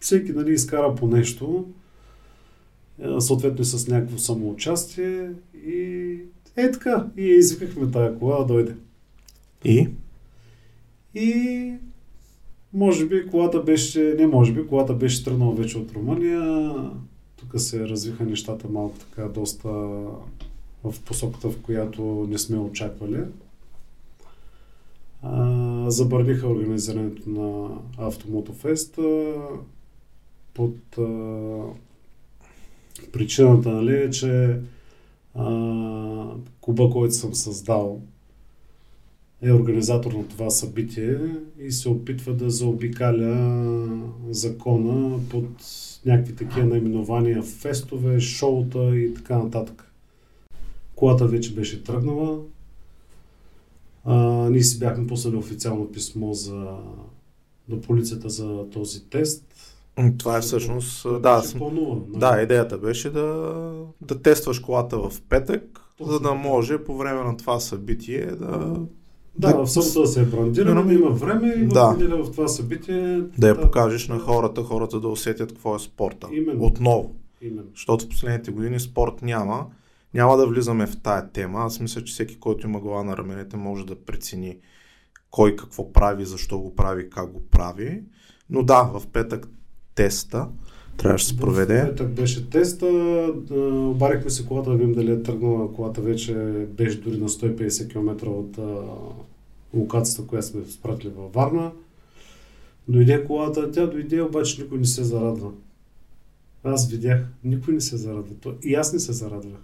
всеки нали, изкара по нещо, съответно и с някакво самоучастие и е така. И извикахме тая кола да дойде. И? И може би колата беше, не може би, колата беше тръгнала вече от Румъния. Тук се развиха нещата малко така доста в посоката, в която не сме очаквали. А, забраниха организирането на Автомотофест под а, причината нали, е, че а, клуба, който съм създал, е организатор на това събитие и се опитва да заобикаля закона под някакви такива наименования, фестове, шоута и така нататък. Колата вече беше тръгнала. А, ние си бяхме послали официално писмо за, до полицията за този тест. Това е всъщност, да, съм, да, идеята беше да, да тестваш колата в петък, Точно. за да може по време на това събитие да да, в събота да се е брандира, да има време и в да. неделя в това събитие... Да я покажеш на хората, хората да усетят какво е спорта. Именно. Отново. Именно. Защото в последните години спорт няма. Няма да влизаме в тая тема. Аз мисля, че всеки, който има глава на раменете, може да прецени кой какво прави, защо го прави, как го прави. Но да, в петък теста трябваше да се проведе. В петък беше теста. Обарихме се колата да видим дали е тръгнала. Колата вече беше дори на 150 км от локацията, която сме спратили във Варна. Дойде колата, тя дойде, обаче никой не се зарадва. Аз видях, никой не се зарадва. И аз не се зарадвах.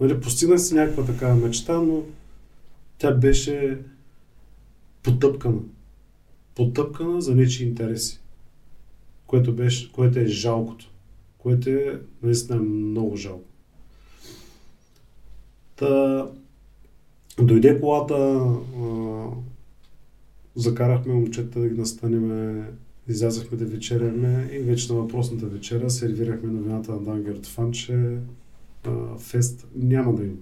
Нали, постигнах си някаква такава мечта, но тя беше потъпкана. Потъпкана за нечи интереси. Което, беше, което е жалкото. Което е наистина много жалко. Та, Дойде колата, а, закарахме момчета да ги настаниме, излязахме да вечеряме и вече на въпросната вечера сервирахме новината на Дангерт Фан, че а, фест няма да има.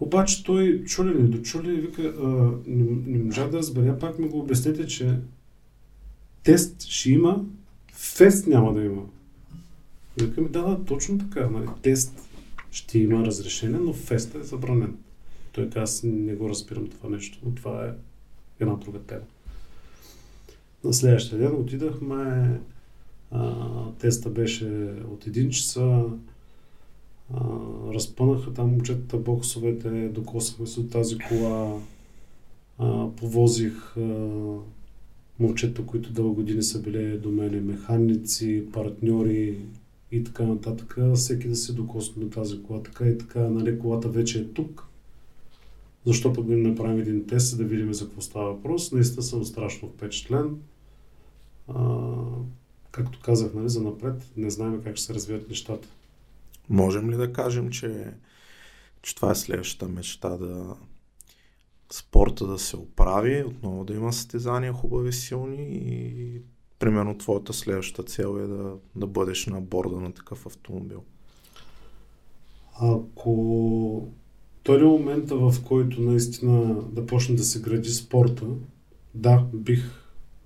Обаче той чули, не дочули вика, а, не, не можах да разбера, пак ми го обясните, че тест ще има, фест няма да има. Викаме, да, да, точно така, нали, тест ще има разрешение, но феста е забранен. Той каза, не го разбирам това нещо, но това е една друга тема. На следващия ден отидахме, а, теста беше от 1 часа, а, разпънаха там момчетата боксовете, докосахме се от тази кола, а, повозих а, момчета, които дълго години са били до мене, механици, партньори, и така нататък, всеки да се докосне до тази кола. Така и така, нали, колата вече е тук. Защо пък да направим един тест, да видим за какво става въпрос. Наистина съм страшно впечатлен. А, както казах, нали, за напред, не знаем как ще се развият нещата. Можем ли да кажем, че, че това е следващата мечта да спорта да се оправи, отново да има състезания хубави, силни и примерно твоята следваща цел е да, да бъдеш на борда на такъв автомобил? Ако той е момента, в който наистина да почне да се гради спорта, да, бих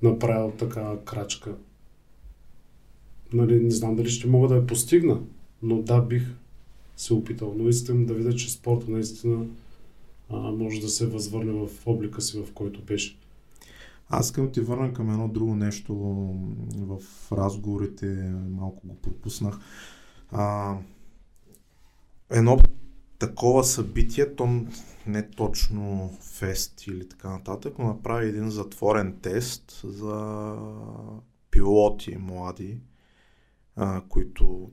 направил такава крачка. Нали, не знам дали ще мога да я постигна, но да, бих се опитал. Но искам да видя, че спорта наистина а, може да се възвърне в облика си, в който беше. Аз искам ти върна към едно друго нещо в разговорите, малко го пропуснах. А, едно такова събитие, то не точно фест или така нататък, но направи един затворен тест за пилоти млади, а, които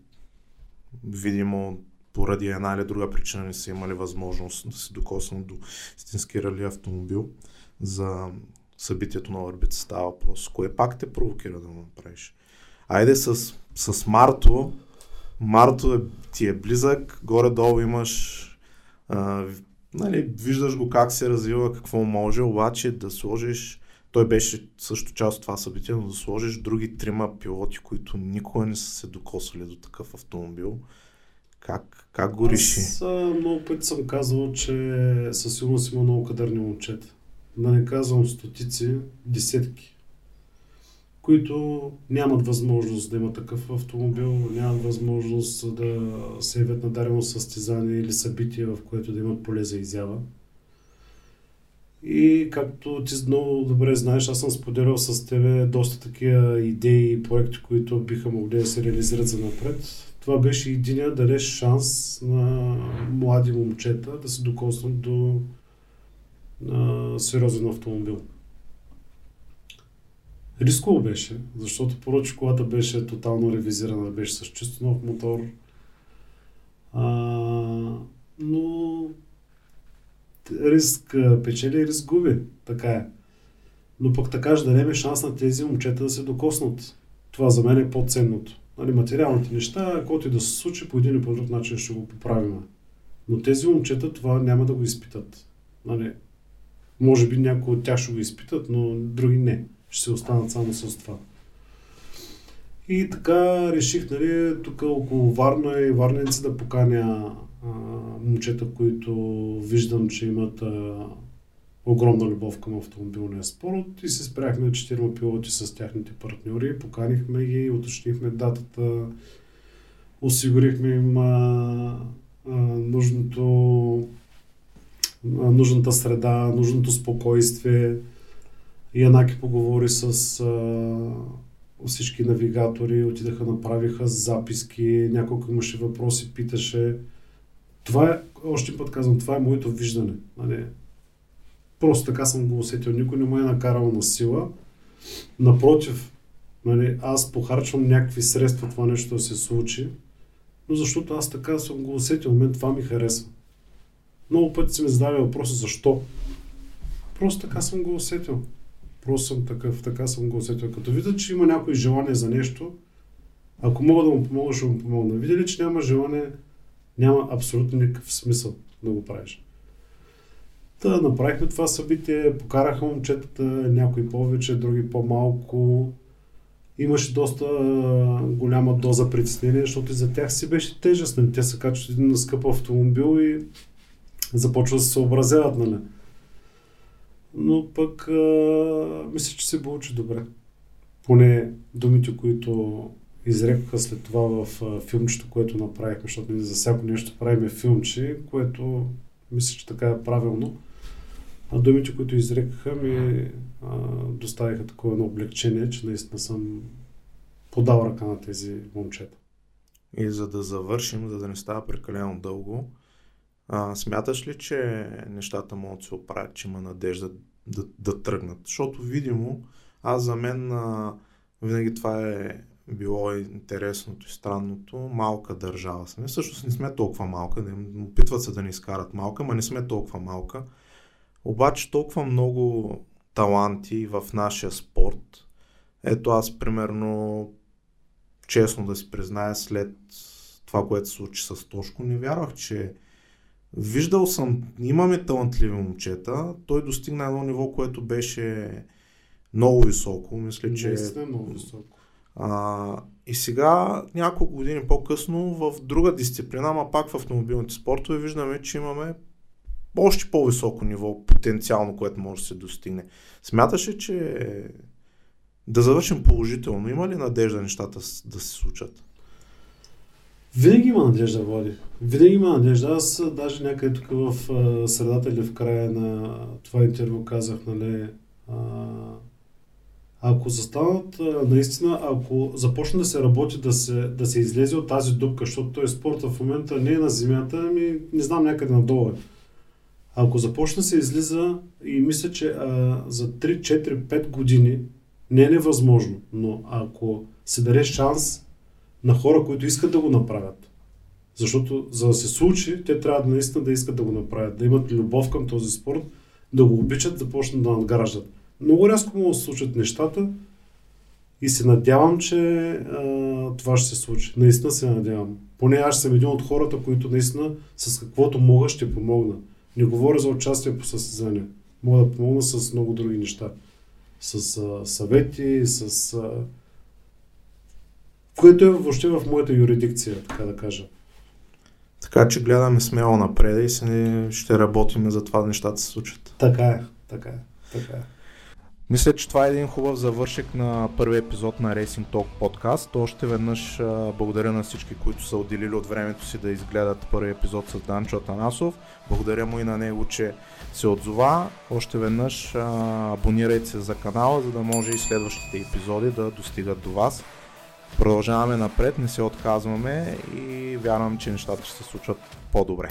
видимо поради една или друга причина не са имали възможност да се докоснат до истински рали автомобил за събитието на Орбит става въпрос. Кое пак те провокира да го направиш? Айде с, с Марто, Марто е, ти е близък, горе-долу имаш а, нали, виждаш го как се развива, какво може, обаче да сложиш той беше също част от това събитие, но да сложиш други трима пилоти, които никога не са се докосвали до такъв автомобил. Как, как го реши? Аз много пъти съм казвал, че със сигурност има много кадърни момчета. Да не казвам стотици, десетки, които нямат възможност да има такъв автомобил, нямат възможност да се явят на дарено състезание или събитие, в което да имат поле за изява. И както ти много добре знаеш, аз съм споделял с тебе доста такива идеи и проекти, които биха могли да се реализират за напред. Това беше единия да дадеш шанс на млади момчета да се докоснат до а, сериозен автомобил. Рисково беше, защото поръча колата беше тотално ревизирана, беше с чисто нов мотор. А, но риск печели и риск губи. Така е. Но пък така ще дадем шанс на тези момчета да се докоснат. Това за мен е по-ценното. Нали, материалните неща, който и да се случи, по един или по друг начин ще го поправим. Но тези момчета това няма да го изпитат. Нали, може би някои от тях ще го изпитат, но други не. Ще се останат само с това. И така реших, нали, тук около Варна и Варненци да поканя а, момчета, които виждам, че имат а, огромна любов към автомобилния спорт и се спряхме четирима пилоти с тяхните партньори, поканихме ги, уточнихме датата, осигурихме им а, а, нужното, а, нужната среда, нужното спокойствие. Янаки поговори с а, всички навигатори, отидаха, направиха записки, няколко имаше въпроси, питаше. Това е, още път казвам, това е моето виждане. Нали? Просто така съм го усетил. Никой не ме е накарал на сила. Напротив, нали, аз похарчвам някакви средства това нещо да се случи, но защото аз така съм го усетил. Мен това ми харесва. Много пъти си ми задавали въпроса защо. Просто така съм го усетил. Просто съм такъв, така съм го усетил. Като видя, че има някой желание за нещо, ако мога да му помогна, ще му помогна. Видя ли, че няма желание, няма абсолютно никакъв смисъл да го правиш. Та направихме това събитие, покараха момчетата, някои повече, други по-малко. Имаше доста голяма доза притеснение, защото и за тях си беше тежестно. Те са качват един на скъп автомобил и започват да се съобразяват, нали? Но пък а, мисля, че се получи добре. Поне думите, които изрекоха след това в а, филмчето, което направихме, защото за всяко нещо правиме филмче, което мисля, че така е правилно. А думите, които изрекаха ми а, доставиха такова едно облегчение, че наистина съм подал ръка на тези момчета. И за да завършим, за да не става прекалено дълго, а, смяташ ли, че нещата могат да се оправят, че има надежда да, да тръгнат? Защото, видимо, аз за мен а, винаги това е било интересното и странното. Малка държава сме. Всъщност не сме толкова малка. Опитват се да ни изкарат малка, но не сме толкова малка. Обаче толкова много таланти в нашия спорт. Ето аз примерно, честно да си призная, след това, което се случи с Тошко, не вярвах, че виждал съм, имаме талантливи момчета, той достигна едно ниво, което беше много високо. Мисля, че... е много високо. А, и сега, няколко години по-късно, в друга дисциплина, ама пак в автомобилните спортове, виждаме, че имаме още по-високо ниво потенциално, което може да се достигне. Смяташе, че да завършим положително. Има ли надежда нещата да се случат? Винаги има надежда, Влади. Винаги има надежда. Аз даже някъде тук в средата или в края на това интервю казах, нали, Ако застанат, наистина, ако започне да се работи, да се, да се излезе от тази дупка, защото той спорт в момента не е на земята, ами не знам някъде надолу. Ако започне се излиза и мисля, че а, за 3, 4, 5 години не е невъзможно, но ако се даде шанс на хора, които искат да го направят, защото за да се случи, те трябва да наистина да искат да го направят, да имат любов към този спорт, да го обичат, да почнат да надграждат. Много рязко да се случат нещата и се надявам, че а, това ще се случи. Наистина се надявам. Поне аз съм един от хората, които наистина с каквото мога ще помогна. Не говоря за участие по състезания. Мога да помогна с много други неща. С а, съвети, с... А, което е въобще в моята юридикция, така да кажа. Така че гледаме смело напред и се, ще работим за това нещата се случат. Така е, така е, така е. Мисля, че това е един хубав завършек на първи епизод на Racing Talk подкаст. Още веднъж благодаря на всички, които са отделили от времето си да изгледат първи епизод с Данчо Атанасов. Благодаря му и на него, че се отзова. Още веднъж абонирайте се за канала, за да може и следващите епизоди да достигат до вас. Продължаваме напред, не се отказваме и вярвам, че нещата ще се случват по-добре.